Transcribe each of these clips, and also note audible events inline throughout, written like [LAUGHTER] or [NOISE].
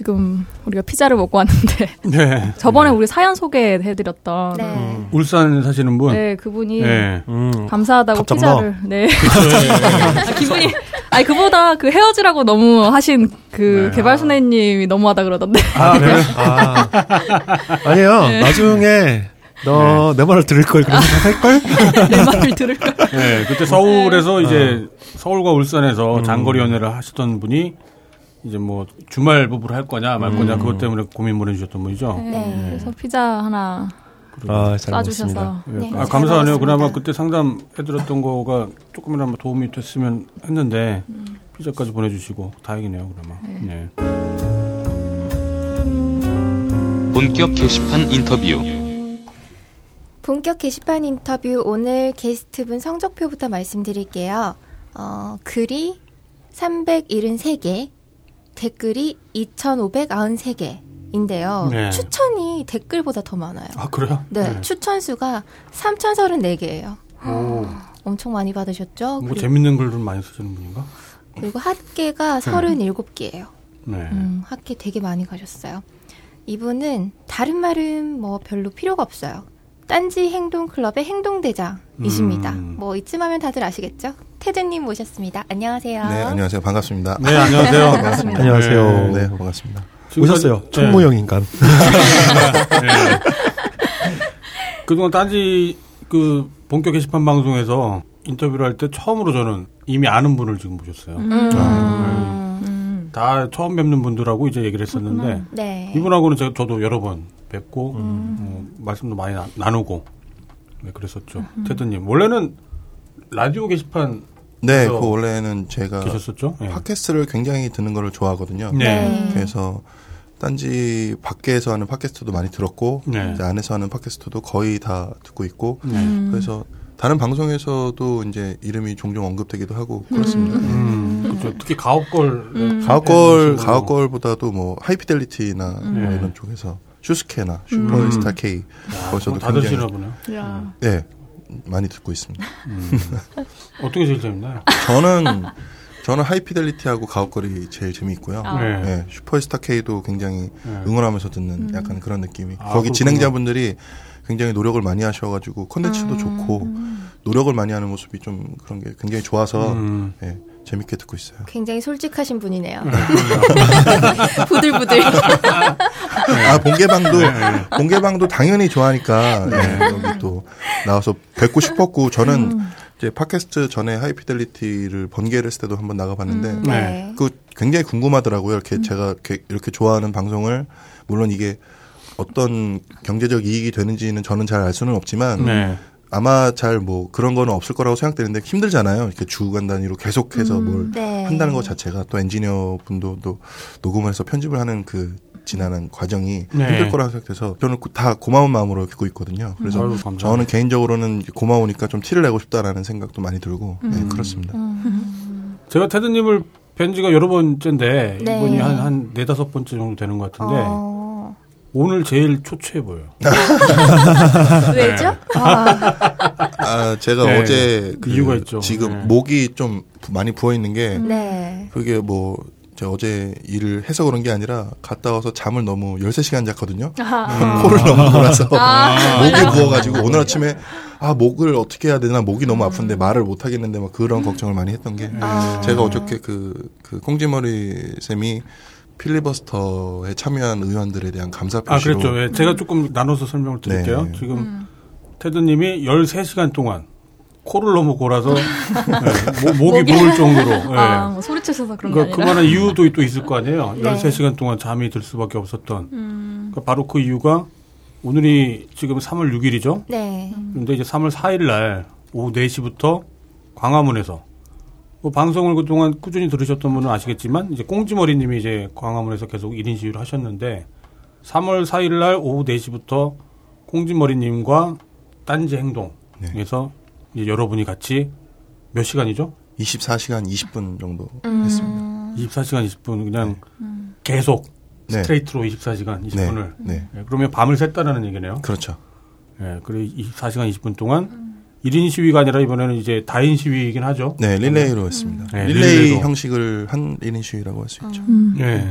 지금 우리가 피자를 먹고 왔는데 [LAUGHS] 네. 저번에 우리 사연 소개해드렸던 네. 음. 울산 사시는 분. 네 그분이 네. 음. 감사하다고. 피자를 네 [LAUGHS] 아, 기분이 아니 그보다 그 헤어지라고 너무 하신 그 네. 개발 선생님이 너무하다 그러던데 아, 그래? [LAUGHS] 아. 아니에요. 네. 나중에 너내 말을 들을 걸 그런 생각 할 걸? 내 말을 들을까 네, 그때 서울에서 이제 어. 서울과 울산에서 음. 장거리 연애를 하시던 분이 이제 뭐 주말 부부를 할 거냐 말 거냐 음. 그것 때문에 고민 보내주셨던 분이죠. 네. 그래서 피자 하나 아, 잘 싸주셔서. 예, 네, 아, 잘 감사하네요. 그나마 그때 상담해드렸던 거가 조금이나마 도움이 됐으면 했는데 피자까지 보내주시고 다행이네요. 그나마. 네. 본격 게시판 인터뷰. 본격 게시판 인터뷰 오늘 게스트분 성적표부터 말씀드릴게요. 어, 글이 373개, 댓글이 2,593개 인데요. 네. 추천이 댓글보다 더 많아요. 아 그래요? 네, 추천 수가 3,034개예요. 오, 엄청 많이 받으셨죠? 뭐 그리고, 재밌는 글을 많이 쓰시는 분인가? 그리고 합계가 37개예요. 네. 음, 학계 되게 많이 가셨어요. 이분은 다른 말은 뭐 별로 필요가 없어요. 딴지 행동 클럽의 행동 대장이십니다. 음. 뭐 이쯤 하면 다들 아시겠죠? 테드님 모셨습니다. 안녕하세요. 네, 안녕하세요. 반갑습니다. 네, 안녕하세요. [LAUGHS] 반갑습니다. 안녕하세요. 네, 반갑습니다. 오셨어요. 네. 총무형 인간. [LAUGHS] 네. 그동안 딴지 그 본격 게시판 방송에서 인터뷰를 할 때 처음으로 저는 이미 아는 분을 지금 모셨어요. 음. 다 처음 뵙는 분들하고 이제 얘기를 했었는데 네. 이분하고는 제가 저도 여러 번 뵙고 어, 말씀도 많이 나, 나누고 네, 그랬었죠. 테드님 원래는 라디오 게시판 네, 그 원래는 제가 계셨었죠? 네. 팟캐스트를 굉장히 듣는 거를 좋아하거든요. 네. 그래서 딴지 밖에서 하는 팟캐스트도 많이 들었고 네. 이제 안에서 하는 팟캐스트도 거의 다 듣고 있고 네. 그래서 다른 방송에서도 이제 이름이 종종 언급되기도 하고 그렇습니다. 음, 그렇죠. 특히 가옥걸 네. 가옥걸 네, 가옥걸보다도 뭐 하이피델리티나 뭐 네. 이런 쪽에서 슈스케나 슈퍼스타 K 거기서도 다 드시나 굉장히 보네요. 야. 네 많이 듣고 있습니다. 어떻게 제일 재밌나요? 저는 저는 하이피델리티하고 가옥걸이 제일 재미있고요. 아. 네. 네, 슈퍼스타 K도 굉장히 네. 응원하면서 듣는 약간 그런 느낌이. 아, 거기 그렇구나. 진행자분들이 굉장히 노력을 많이 하셔가지고 컨텐츠도 좋고 노력을 많이 하는 모습이 좀 그런 게 굉장히 좋아서 음. 네, 재밌게 듣고 있어요. 굉장히 솔직하신 분이네요. [LAUGHS] 부들부들. 아 본개방도 본개방도 당연히 좋아하니까 네, 여기 또 나와서 뵙고 싶었고 저는 이제 팟캐스트 전에 하이피델리티를 번개를 했을 때도 한번 나가봤는데 음, 네. 네. 그 굉장히 궁금하더라고요. 이렇게 제가 이렇게, 이렇게 좋아하는 방송을 물론 이게 어떤 경제적 이익이 되는지는 저는 잘 알 수는 없지만 네. 아마 잘 뭐 그런 거는 없을 거라고 생각되는데 힘들잖아요. 이렇게 주간 단위로 계속해서 뭘 네. 한다는 것 자체가 또 엔지니어 분도 또 녹음해서 편집을 하는 그 지나는 과정이 네. 힘들 거라고 생각돼서 저는 그다 고마운 마음으로 듣고 있거든요. 그래서 감사합니다. 저는 개인적으로는 고마우니까 좀 티를 내고 싶다라는 생각도 많이 들고 음. 네, 그렇습니다. 제가 테드님을 뵌 지가 여러 번째인데 네. 이번이 한, 한 네다섯 번째 정도 되는 것 같은데 어, 오늘 제일 초췌해 보여요. [LAUGHS] 왜죠? 아, 아, 제가 네. 어제 그 이유가 있죠. 지금 네. 목이 좀 부- 많이 부어 있는 게 네. 그게 뭐 제가 어제 일을 해서 그런 게 아니라 갔다 와서 잠을 너무 13시간 잤거든요. 아. 코를 너무 골아서 아. 목이 부어가지고 오늘 아침에 아 목을 어떻게 해야 되나 목이 너무 아픈데 말을 못 하겠는데 막 그런 걱정을 많이 했던 게 아. 제가 어저께 그, 그 꽁지머리 쌤이 필리버스터에 참여한 의원들에 대한 감사 아 표시로 그랬죠. 예, 제가 조금 나눠서 설명을 드릴게요. 네. 지금 테드님이 13시간 동안 코를 너무 골아서 예, 모- 목이 부을 정도로 [LAUGHS] 예. 아, 뭐 소리치셔서 그런 게 그러니까 아니라. 그만한 이유도 또 있을 거 아니에요. 네. 13시간 동안 잠이 들 수밖에 없었던. 음. 그러니까 바로 그 이유가 오늘이 지금 3월 6일이죠. 네. 근데 이제 3월 4일 날 오후 4시부터 광화문에서 뭐 방송을 그동안 꾸준히 들으셨던 분은 아시겠지만 이제 꽁지머리님이 이제 광화문에서 계속 1인 시위를 하셨는데 3월 4일 날 오후 4시부터 꽁지머리님과 딴지 행동에서 이제 여러분이 같이 몇 시간이죠? 24시간 20분 정도 음. 했습니다. 24시간 20분 그냥 계속 네. 스트레이트로 24시간 20분을 네. 그러면 밤을 샜다는 얘기네요. 그렇죠. 예, 그리고 24시간 20분 동안 1인 시위가 아니라 이번에는 이제 다인 시위이긴 하죠. 네, 릴레이로 했습니다. 네, 릴레이 릴레이로. 형식을 한 1인 시위라고 할 수 있죠. 예.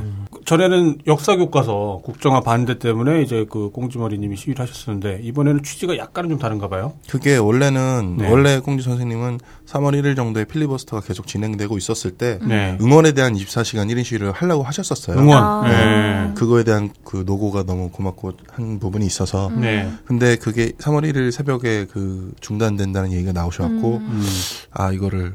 전에는 역사 교과서 국정화 반대 때문에 이제 그 꽁지머리님이 시위를 하셨었는데 이번에는 취지가 약간은 좀 다른가 봐요. 그게 원래는 네. 원래 꽁지 선생님은 3월 1일 정도에 필리버스터가 계속 진행되고 있었을 때 네. 응원에 대한 24시간 1인 시위를 하려고 하셨었어요. 응원. 아. 네. 그거에 대한 그 노고가 너무 고맙고 한 부분이 있어서 네. 근데 그게 3월 1일 새벽에 그 중단된다는 얘기가 나오셔갖고 음. 아 이거를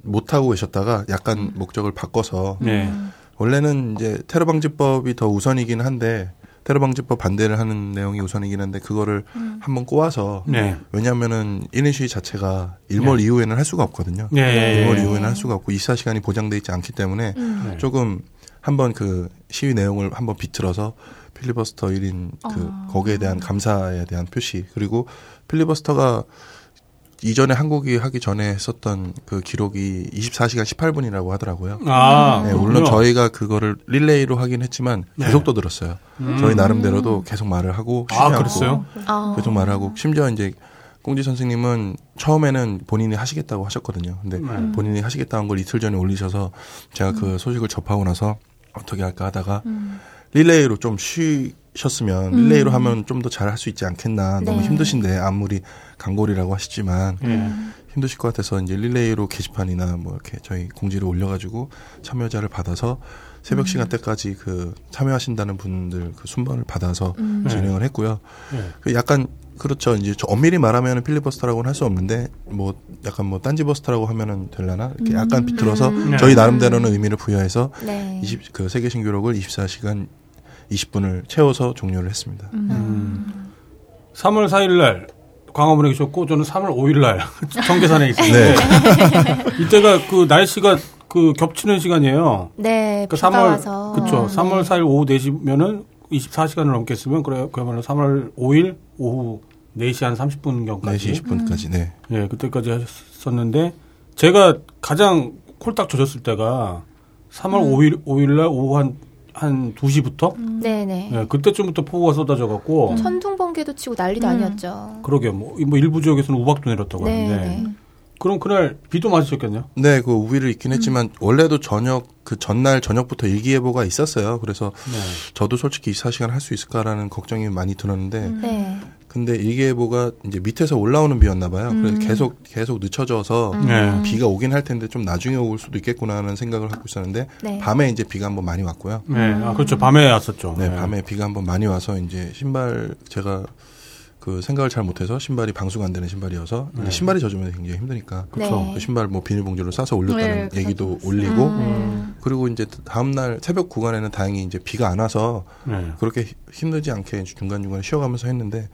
못 하고 계셨다가 약간 목적을 바꿔서 네. 원래는 이제 테러 방지법이 더 우선이긴 한데 테러 방지법 반대를 하는 내용이 우선이긴 한데 그거를 한번 꼬아서 네. 왜냐하면은 1인 시위 자체가 일몰 이후에는 할 수가 없거든요. 네. 일몰 이후에는 할 수가 없고 24시간이 보장돼 있지 않기 때문에 네. 조금 한번 그 시위 내용을 한번 비틀어서 필리버스터 1인 그 거기에 대한 감사에 대한 표시 그리고 필리버스터가 이전에 한국이 하기 전에 했었던 그 기록이 24시간 18분이라고 하더라고요. 아, 네, 물론. 저희가 그거를 릴레이로 하긴 했지만 계속 네. 떠들었어요. 저희 나름대로도 계속 말을 하고 쉬지 아, 않고 그랬어요? 아. 계속 말하고 심지어 이제 꽁지 선생님은 처음에는 본인이 하시겠다고 하셨거든요. 근데 네. 본인이 하시겠다는 걸 이틀 전에 올리셔서 제가 그 소식을 접하고 나서 어떻게 할까 하다가 릴레이로 좀 쉬셨으면 릴레이로 하면 좀 더 잘 할 수 있지 않겠나. 너무 네. 힘드신데 아무리 강골이라고 하시지만 예. 힘드실 것 같아서 이제 릴레이로 게시판이나 뭐 이렇게 저희 공지를 올려가지고 참여자를 받아서 새벽 시간 대까지 그 참여하신다는 분들 그 순번을 받아서 진행을 했고요. 네. 그 약간 그렇죠. 이제 저 엄밀히 말하면 필리버스터라고는 할 수 없는데 뭐 약간 뭐 딴지버스터라고 하면은 될라나 이렇게 약간 비틀어서 네. 저희 나름대로는 의미를 부여해서 네. 20, 그 세계 신기록을 24시간 20분을 채워서 종료를 했습니다. 음. 3월 4일 날 광화문에 계셨고 저는 3월 5일 날 [LAUGHS] 청계산에 있었는데 [LAUGHS] 이때가 그 날씨가 그 겹치는 시간이에요. 네, 그 비가 3월 와서. 그렇죠. 네. 3월 4일 오후 4시면은 24시간을 넘겠으면 그래 그야말로 3월 5일 오후 4시 한 30분 경까지 4시 20분까지. 네. 예, 그때까지 하셨었는데 제가 가장 콜딱 젖었을 때가 3월 5일 5일 날 오후 한 한 2시부터 네네. 예, 그때쯤부터 폭우가 쏟아져 갖고 천둥 번개도 치고 난리도 음. 아니었죠. 그러게 뭐, 뭐 일부 지역에서는 우박도 내렸다고 네. 하는데 네. 그럼 그날 비도 맞으셨겠네요. 네, 그 우위를 있긴 했지만 원래도 저녁 그 전날 저녁부터 일기예보가 있었어요. 그래서 네. 저도 솔직히 24시간 할 수 있을까라는 걱정이 많이 들었는데 네. 근데 일기예보가 이제 밑에서 올라오는 비였나 봐요. 그래서 계속 계속 늦춰져서 네. 비가 오긴 할 텐데 좀 나중에 올 수도 있겠구나 하는 생각을 하고 있었는데 네. 밤에 이제 비가 한번 많이 왔고요. 네, 아, 그렇죠. 밤에 왔었죠. 네, 밤에 비가 한번 많이 와서 이제 신발 제가 그 생각을 잘 못해서 신발이 방수가 안 되는 신발이어서 이제 신발이 젖으면 굉장히 힘드니까 그쵸. 그 신발 뭐 비닐봉지로 싸서 올렸다는 네, 얘기도 올리고 음. 그리고 이제 다음 날 새벽 구간에는 다행히 이제 비가 안 와서 네. 그렇게 힘들지 않게 중간 중간에 쉬어가면서 했는데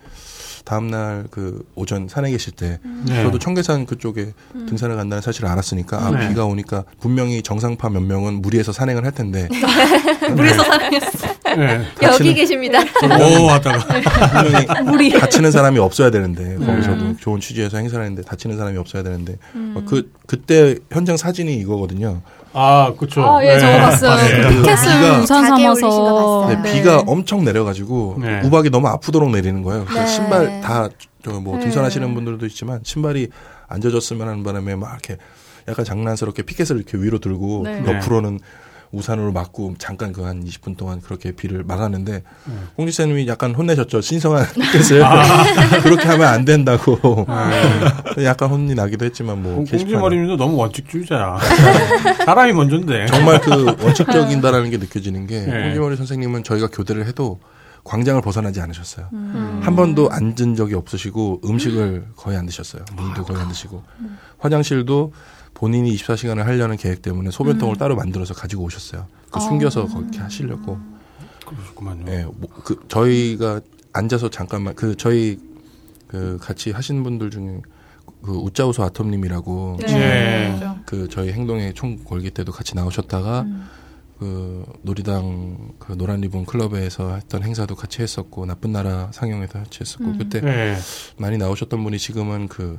다음 날 그 오전 산에 계실 때 네. 저도 청계산 그쪽에 등산을 간다는 사실을 알았으니까 아 네. 비가 오니까 분명히 정상파 몇 명은 무리해서 산행을 할 텐데 [LAUGHS] 네. 여기 계십니다. 오 하다가 분명히 [LAUGHS] 다치는 사람이 없어야 되는데 거기서도 좋은 취지에서 행사를 했는데 다치는 사람이 없어야 되는데 어, 그 그때 현장 사진이 이거거든요. 아 그렇죠. 아, 예, 저거 봤어요. 네. 그 피켓을 비가- 우산 거 삼아서. 봤어요. 네, 비가 엄청 내려가지고 네. 우박이 너무 아프도록 내리는 거예요. 네. 신발 다저뭐 등산하시는 분들도 있지만 신발이 안 젖었으면 하는 바람에 막 이렇게 약간 장난스럽게 피켓을 이렇게 위로 들고 네. 옆으로는 우산으로 막고 잠깐 그 한 20분 동안 그렇게 비를 막았는데 홍지사님이 약간 혼내셨죠 신성한 [LAUGHS] 피켓을 [LAUGHS] 그렇게 하면 안 된다고 [LAUGHS] 약간 혼이 나기도 했지만 뭐 게시판에 공지머리님도 너무 원칙주의자야. 사람이 먼저인데. 정말 그 원칙적인다라는 게 느껴지는 게 네. 홍지머리 선생님은 저희가 교대를 해도 광장을 벗어나지 않으셨어요. 한 번도 앉은 적이 없으시고 음식을 거의 안 드셨어요. 물도 거의 안 드시고 화장실도 본인이 24시간을 하려는 계획 때문에 소변통을 따로 만들어서 가지고 오셨어요. 그 숨겨서 그렇게 하시려고. 그러셨구만요. 예, 뭐, 그 저희가 앉아서 잠깐만 그 저희 그 같이 하신 분들 중에 그 우짜우소 아톰님이라고 네. 그 저희 행동의 총 걸기 때도 같이 나오셨다가 그 놀이당 그 노란 리본 클럽에서 했던 행사도 같이 했었고 나쁜 나라 상영에서 같이 했었고 그때 네. 많이 나오셨던 분이 지금은 그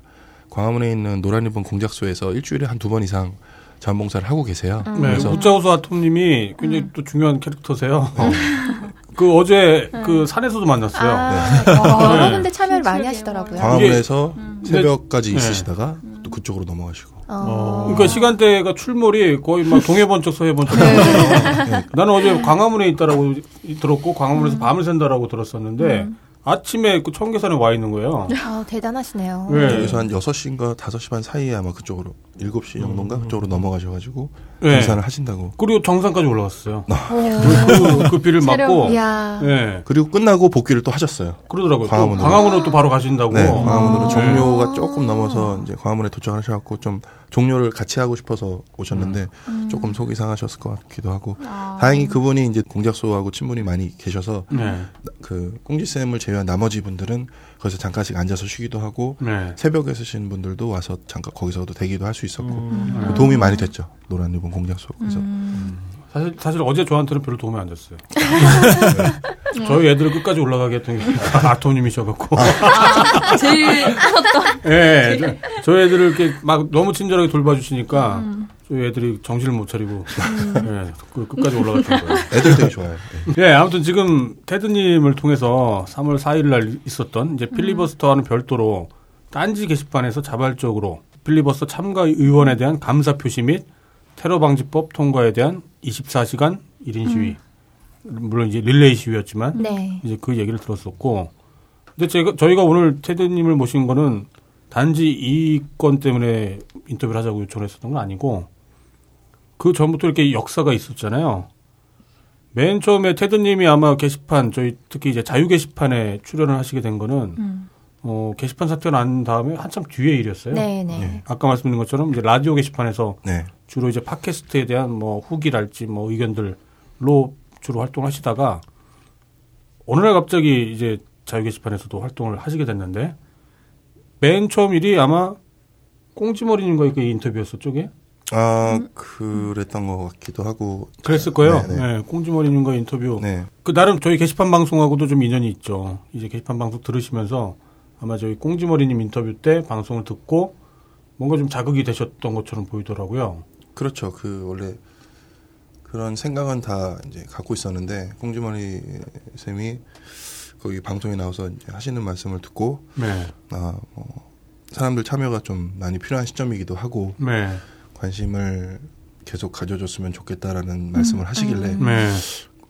광화문에 있는 노란 리본 공작소에서 일주일에 한 두 번 이상 자원봉사를 하고 계세요. 네, 그래서 우짜우수 아톰님이 굉장히 또 중요한 캐릭터세요. [LAUGHS] 그 어제 그 산에서도 만났어요. 아, 어, 여러 네. 군데 참여를 많이 하시더라고요. 광화문에서 음. 새벽까지 네. 있으시다가 또 그쪽으로 넘어가시고. 어. 그러니까 시간대가 출몰이 거의 막 동해번쩍 서해번쩍. 네. 나는 어제 광화문에 있다라고 들었고 광화문에서 밤을 샌다라고 들었었는데 아침에 그 청계산에 와 있는 거예요. 아, 대단하시네요. 네. 여기서 한 6시인가 5시 반 사이에 아마 그쪽으로 7시 정도인가 그쪽으로 넘어가셔가지고 네. 등산을 하신다고. 그리고 정상까지 올라갔어요. 오. 그, 그 비를 맞고. 이야. 예. 그리고 끝나고 복귀를 또 하셨어요. 그러더라고요. 또 광화문으로. 광화문으로 또 바로 가신다고. 네, 광화문으로 네. 종료가 조금 넘어서 이제 광화문에 도착하셔갖고 좀 종료를 같이 하고 싶어서 오셨는데 음. 조금 속이 상하셨을 것 같기도 하고 다행히 그분이 이제 공작소하고 친분이 많이 계셔서 네. 그 꽁지 쌤을 제외한 나머지 분들은 거기서 잠깐씩 앉아서 쉬기도 하고 네. 새벽에 쓰신 분들도 와서 잠깐 거기서도 대기도 할 수 있었고 음. 그 도움이 많이 됐죠. 노란 리본 공작소에서 사실, 사실 어제 저한테는 별로 도움이 안 됐어요. [LAUGHS] 저희 애들을 끝까지 올라가게 했던 게 [LAUGHS] 아토님이셔갖고. [LAUGHS] 제일 예, 저, 저희 애들을 이렇게 막 너무 친절하게 돌봐주시니까 저희 애들이 정신을 못 차리고 [LAUGHS] 예, 그 끝까지 올라갔던 거예요. 애들 되게 좋아요. 네. 예, 아무튼 지금 테드님을 통해서 3월 4일 날 있었던 이제 필리버스터와는 별도로 딴지 게시판에서 자발적으로 필리버스터 참가 의원에 대한 감사 표시 및 테러 방지법 통과에 대한 24시간 1인 시위. 물론 이제 릴레이 시위였지만 네. 이제 그 얘기를 들었었고. 근데 제가 저희가 오늘 테드 님을 모신 거는 단지 이 건 때문에 인터뷰를 하자고 요청을 했었던 건 아니고 그 전부터 이렇게 역사가 있었잖아요. 맨 처음에 테드님이 아마 게시판 저희 특히 이제 자유 게시판에 출연을 하시게 된 거는 음. 어, 게시판 사태가 난 다음에 한참 뒤의 일이었어요. 네, 네. 네. 아까 말씀드린 것처럼 이제 라디오 게시판에서 네. 주로 이제 팟캐스트에 대한 뭐 후기랄지 뭐 의견들로 주로 활동하시다가 어느 날 갑자기 이제 자유 게시판에서도 활동을 하시게 됐는데 맨 처음 일이 아마 꽁지머리님과의 그 인터뷰였었죠, 게 아 그랬던 것 같기도 하고 그랬을 거예요. 네, 네, 네. 꽁지머리님과 인터뷰. 네. 그 나름 저희 게시판 방송하고도 좀 인연이 있죠. 이제 게시판 방송 들으시면서 아마 저희 꽁지머리님 인터뷰 때 방송을 듣고 뭔가 좀 자극이 되셨던 것처럼 보이더라고요. 그렇죠. 그 원래 그런 생각은 다 이제 갖고 있었는데 꽁지머리 쌤이 거기 방송에 나와서 이제 하시는 말씀을 듣고 네, 아, 뭐 사람들 참여가 좀 많이 필요한 시점이기도 하고 네, 관심을 계속 가져줬으면 좋겠다라는 말씀을 하시길래 네.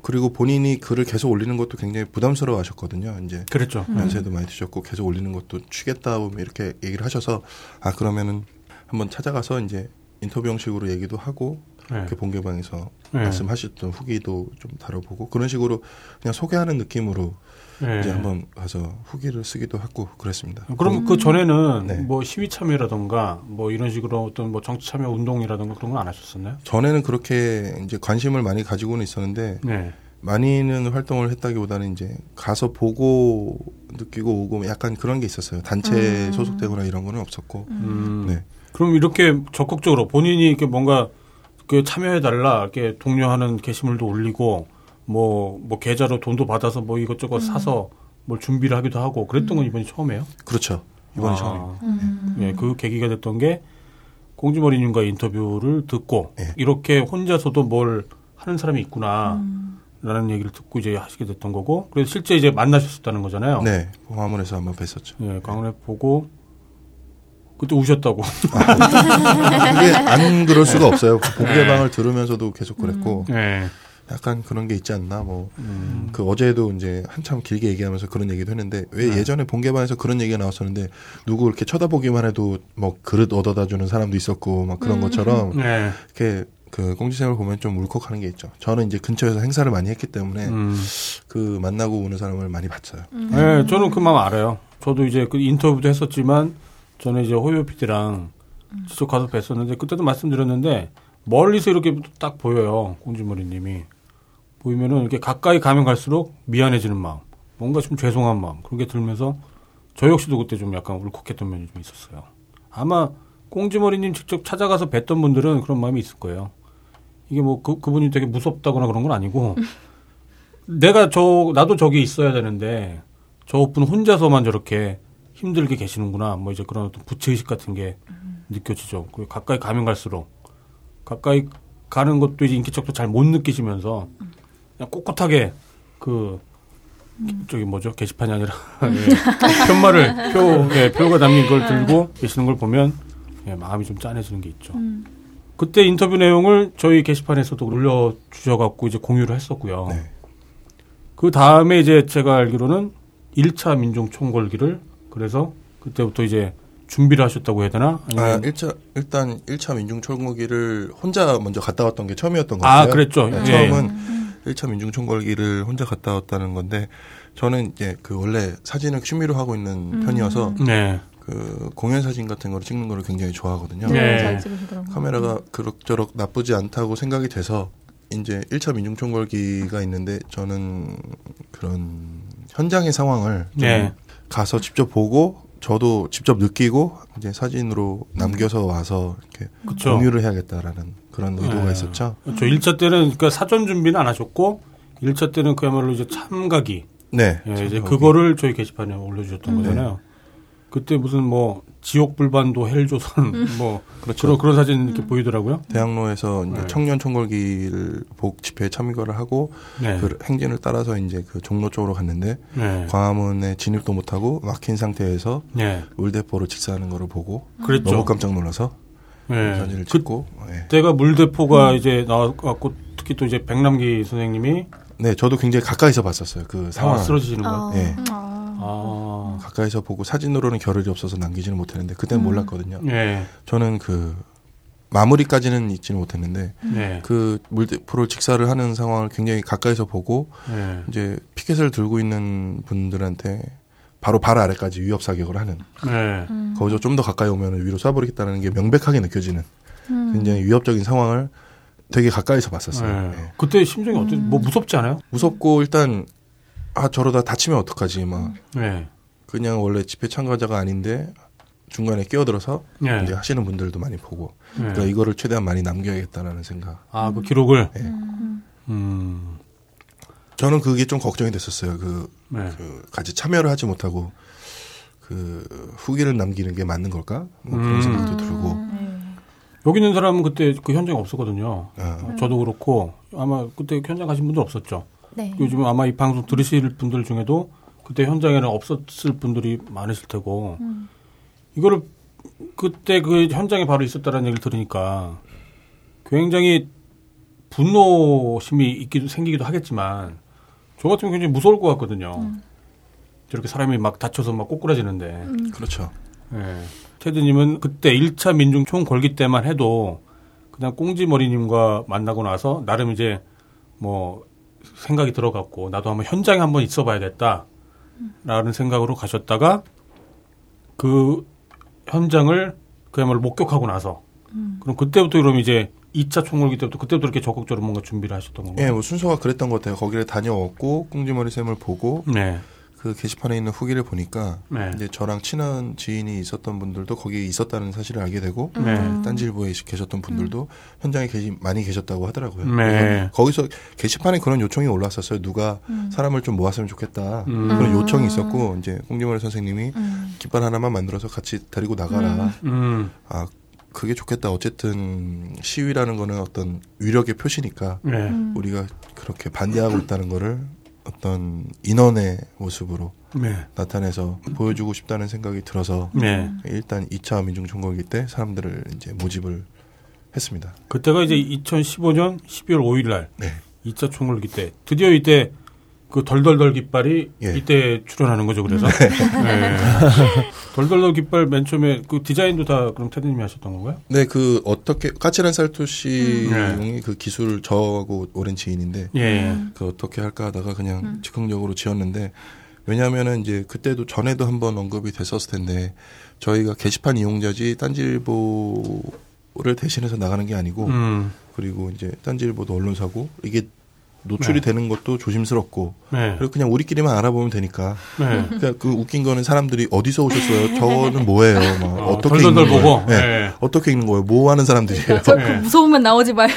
그리고 본인이 글을 계속 올리는 것도 굉장히 부담스러워 하셨거든요. 이제 그랬죠. 연세도 많이 드셨고 계속 올리는 것도 취겠다 뭐 이렇게 얘기를 하셔서 아 그러면은 한번 찾아가서 이제 인터뷰 형식으로 얘기도 하고 네. 이렇게 본개방에서 네. 말씀하셨던 후기도 좀 다뤄보고 그런 식으로 그냥 소개하는 느낌으로 네. 이제 한번 가서 후기를 쓰기도 하고 그랬습니다. 그럼 그 전에는 네. 뭐 시위 참여라던가 뭐 이런 식으로 어떤 뭐 정치 참여 운동이라던가 그런 건 안 하셨었나요? 전에는 그렇게 이제 관심을 많이 가지고는 있었는데 네. 많이는 활동을 했다기보다는 이제 가서 보고 느끼고 오고 약간 그런 게 있었어요. 단체 소속되거나 이런 거는 없었고. 음. 네. 그럼 이렇게 적극적으로 본인이 이렇게 뭔가 그 참여해달라 이렇게 독려하는 게시물도 올리고 뭐, 뭐 계좌로 돈도 받아서 뭐 이것저것 사서 뭘 준비를 하기도 하고 그랬던 건 이번이 처음이에요? 그렇죠. 이번이 아. 처음입니다. 예, 그 계기가 됐던 게 공주머리님과 인터뷰를 듣고 예. 이렇게 혼자서도 뭘 하는 사람이 있구나. 라는 얘기를 듣고 이제 하시게 됐던 거고 그래서 실제 이제 만나셨었다는 거잖아요. 네. 광화문에서 한번 뵀었죠. 예, 강원에 보고 그때 우셨다고. 그게 안 그럴 수가 없어요. 그 본개방을 들으면서도 계속 그랬고 예. 약간 그런 게 있지 않나 뭐. 음. 그 어제도 이제 한참 길게 얘기하면서 그런 얘기도 했는데 왜 네. 예전에 본개방에서 그런 얘기가 나왔었는데 누구 이렇게 쳐다보기만 해도 뭐 그릇 얻어다 주는 사람도 있었고 막 그런 것처럼 예. 이렇게 그 공지생을 보면 좀 울컥하는 게 있죠. 저는 이제 근처에서 행사를 많이 했기 때문에 음. 그 만나고 오는 사람을 많이 봤어요. 예, 저는 그 마음 알아요. 저도 이제 그 인터뷰도 했었지만 저는 이제 호요 PD랑 직접 가서 뵀었는데 그때도 말씀드렸는데 멀리서 이렇게 딱 보여요. 공주머리님이 보이면은 이렇게 가까이 가면 갈수록 미안해지는 마음, 뭔가 좀 죄송한 마음 그런 게 들면서 저 역시도 그때 좀 약간 울컥했던 면이 좀 있었어요. 아마 꽁지머리님 직접 찾아가서 뵀던 분들은 그런 마음이 있을 거예요. 이게 뭐 그, 그분이 되게 무섭다거나 그런 건 아니고 [LAUGHS] 내가 저 나도 저기 있어야 되는데 저분 혼자서만 저렇게 힘들게 계시는구나. 뭐 이제 그런 어떤 부채의식 같은 게 느껴지죠. 그 가까이 가면 갈수록 가까이 가는 것도 이제 인기척도 잘 못 느끼시면서 그냥 꼿꼿하게 그 저기 뭐죠 게시판이 아니라 [LAUGHS] 예, 편말을 표 예, 표가 담긴 걸 들고 계시는 걸 보면 예, 마음이 좀 짠해지는 게 있죠. 음. 그때 인터뷰 내용을 저희 게시판에서도 올려 주셔갖고 이제 공유를 했었고요. 네. 그 다음에 이제 제가 알기로는 1차 민중 총궐기를 그래서 그때부터 이제 준비를 하셨다고 해야 되나? 아, 아니면 일차 일단 1차 민중총궐기를 혼자 먼저 갔다 왔던 게 처음이었던 것 아, 같아요. 그랬죠. 네, 예. 처음은 1차 민중총궐기를 혼자 갔다 왔다는 건데 저는 이제 그 원래 사진을 취미로 하고 있는 편이어서 네. 그 공연 사진 같은 거를 찍는 거를 굉장히 좋아하거든요. 네. 잘 찍으시더라고요. 카메라가 그럭저럭 나쁘지 않다고 생각이 돼서 이제 1차 민중총궐기가 있는데 저는 그런 현장의 상황을 좀 네. 가서 직접 보고 저도 직접 느끼고 이제 사진으로 남겨서 와서 이렇게 그쵸. 공유를 해야겠다라는 그런 의도가 네. 있었죠. 저 1차 때는 그러니까 사전 준비는 안 하셨고 1차 때는 그야말로 이제 참가기 네. 예, 이제 그거를 저희 게시판에 올려주셨던 음. 거잖아요. 그때 무슨 뭐 지옥 불반도 헬조선 뭐 그렇죠. 그런 그런 사진 이렇게 보이더라고요. 대학로에서 이제 네. 청년 총궐기를 복 집회에 참가를 하고 네. 그 행진을 따라서 이제 그 종로 쪽으로 갔는데 네. 광화문에 진입도 못하고 막힌 상태에서 네. 물대포로 직사하는 거를 보고 그랬죠. 너무 깜짝 놀라서 네. 사진을 그 찍고 네. 때가 물대포가 이제 나왔고 특히 또 이제 백남기 선생님이 네, 저도 굉장히 가까이서 봤었어요. 그 아, 상황. 쓰러지시는 거. 아. 네. 아. 가까이서 보고 사진으로는 겨를이 없어서 남기지는 못했는데 그때는 몰랐거든요. 네. 저는 그 마무리까지는 있지는 못했는데 네. 그 물대포를 직사를 하는 상황을 굉장히 가까이서 보고 네. 이제 피켓을 들고 있는 분들한테 바로 발 아래까지 위협 사격을 하는 네. 거기서 좀 더 가까이 오면 위로 쏴버리겠다는 게 명백하게 느껴지는 굉장히 위협적인 상황을 되게 가까이서 봤었어요. 네. 네. 그때 심정이 어땠? 뭐 무섭지 않아요? 무섭고 일단 아 저러다 다치면 어떡하지 막 네. 그냥 원래 집회 참가자가 아닌데 중간에 끼어들어서 네. 이제 하시는 분들도 많이 보고 네. 그러니까 이거를 최대한 많이 남겨야겠다라는 생각. 아, 그 기록을. 네. 음. 저는 그게 좀 걱정이 됐었어요. 그, 네. 그 같이 참여를 하지 못하고 그 후기를 남기는 게 맞는 걸까? 뭐 그런 음. 생각도 들고. 여기 있는 사람은 그때 그 현장에 없었거든요. 아, 저도 그렇고 아마 그때 현장 가신 분들 없었죠. 네. 요즘 아마 이 방송 들으실 분들 중에도 그때 현장에는 없었을 분들이 많으실 테고 이거를 그때 그 현장에 바로 있었다라는 얘기를 들으니까 굉장히 분노심이 있기도 생기기도 하겠지만 저 같으면 굉장히 무서울 것 같거든요. 저렇게 사람이 막 다쳐서 막 꼬꾸라지는데. 그렇죠. 예. 테드님은 그때 1차 민중 총궐기 때만 해도 그냥 꽁지머리님과 만나고 나서 나름 이제 뭐 생각이 들어갔고 나도 한번 현장에 한번 있어 봐야겠다라는 생각으로 가셨다가 그 현장을 그야말로 목격하고 나서 그럼 그때부터 그럼 이제 2차 총궐기 때부터 그때부터 이렇게 적극적으로 뭔가 준비를 하셨던 건가요? 예, 뭐 순서가 그랬던 것 같아요. 거기를 다녀왔고 꽁지머리 쌤을 보고 네. 그 게시판에 있는 후기를 보니까 네. 이제 저랑 친한 지인이 있었던 분들도 거기에 있었다는 사실을 알게 되고 네. 딴지일보에 계셨던 분들도 현장에 계시, 많이 계셨다고 하더라고요. 네. 거기서 게시판에 그런 요청이 올랐었어요. 누가 사람을 좀 모았으면 좋겠다. 음. 그런 요청이 있었고 이제 꽁지머리 선생님이 깃발 하나만 만들어서 같이 데리고 나가라. 음. 아 그게 좋겠다. 어쨌든 시위라는 거는 어떤 위력의 표시니까 네. 우리가 그렇게 반대하고 있다는 거를 어떤 인원의 모습으로 네. 나타내서 보여주고 싶다는 생각이 들어서 네. 일단 2차 민중총궐기 때 사람들을 이제 모집을 했습니다. 그때가 이제 2015년 12월 5일 날 네. 2차 총궐기 때 드디어 이때 그 덜덜덜 깃발이 예. 이때 출연하는 거죠. 그래서 네. [LAUGHS] 덜덜덜 깃발 맨 처음에 그 디자인도 다 그럼 테드님이 하셨던 건가요? 네, 그 어떻게 까칠한 살토시 음. 용이 그 기술을 저하고 오랜 지인인데 예. 그 어떻게 할까 하다가 그냥 즉흥적으로 지었는데 왜냐하면은 이제 그때도 전에도 한번 언급이 됐었을 텐데 저희가 게시판 이용자지 딴지일보를 대신해서 나가는 게 아니고 음. 그리고 이제 딴지일보도 언론사고 이게 노출이 네. 되는 것도 조심스럽고 네. 그리고 그냥 우리끼리만 알아보면 되니까 네. 그러니까 그 웃긴 거는 사람들이 어디서 오셨어요? 저는 뭐예요? 막 어, 어떻게 덜덜덜 읽는 거예요? 보고. 네. 네. 어떻게 읽는 거예요? 뭐 하는 사람들이에요? 저그 네. 무서우면 나오지 말고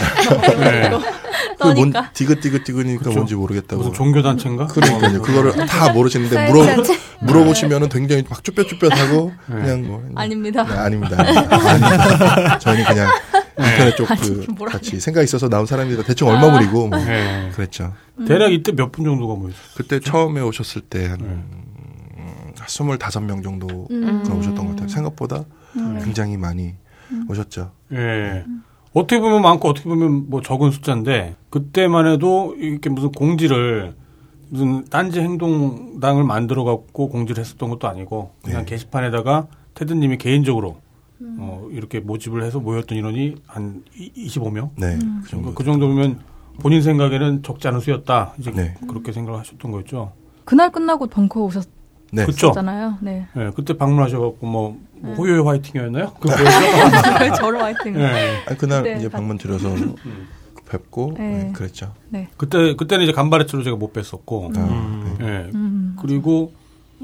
네. [LAUGHS] 그뭔 떠니까. 디귿디귿디귿이니까 그쵸. 뭔지 모르겠다고. 무슨 종교 단체인가? 그러니까요. 그거를 다 [LAUGHS] 모르시는데 물어 물어보시면은 굉장히 막 쭈뼛쭈뼛하고 네. 그냥 뭐 아닙니다. 네, 아닙니다. 아닙니다. [LAUGHS] 저희는 그냥 인터넷 쪽 그 같이 생각 있어서 나온 사람이라 대충 얼마 물이고 뭐 네. 그랬죠. 대략 이때 몇 분 정도가 모였어요? 그때 처음에 오셨을 때한 네. 스물다섯 명 정도가 오셨던 것 같아요. 생각보다 굉장히 많이 오셨죠. 예. 어떻게 보면 많고 어떻게 보면 뭐 적은 숫자인데 그때만 해도 이렇게 무슨 공지를 무슨 딴지 행동당을 만들어 갖고 공지를 했었던 것도 아니고 그냥 네. 게시판에다가 테드님이 개인적으로 어, 이렇게 모집을 해서 모였던 인원이 한 25명 네, 그 정도. 그 정도면 본인 생각에는 적지 않은 수였다 이제 네. 그렇게 생각을 하셨던 거였죠. 그날 끝나고 벙커 네. 오셨잖아요. 네. 예, 그때 방문하셔갖고 뭐, 뭐 호요의 화이팅이었나요? 그 뭐였죠? [LAUGHS] 저로 화이팅. 예. 아니, 그날 네, 이제 다- 방문 드려서 뵙고 네. 네, 그랬죠. 그때 그때는 이제 간바레츠로 제가 못 뵀었고, 아, 네. 예. 음. 그리고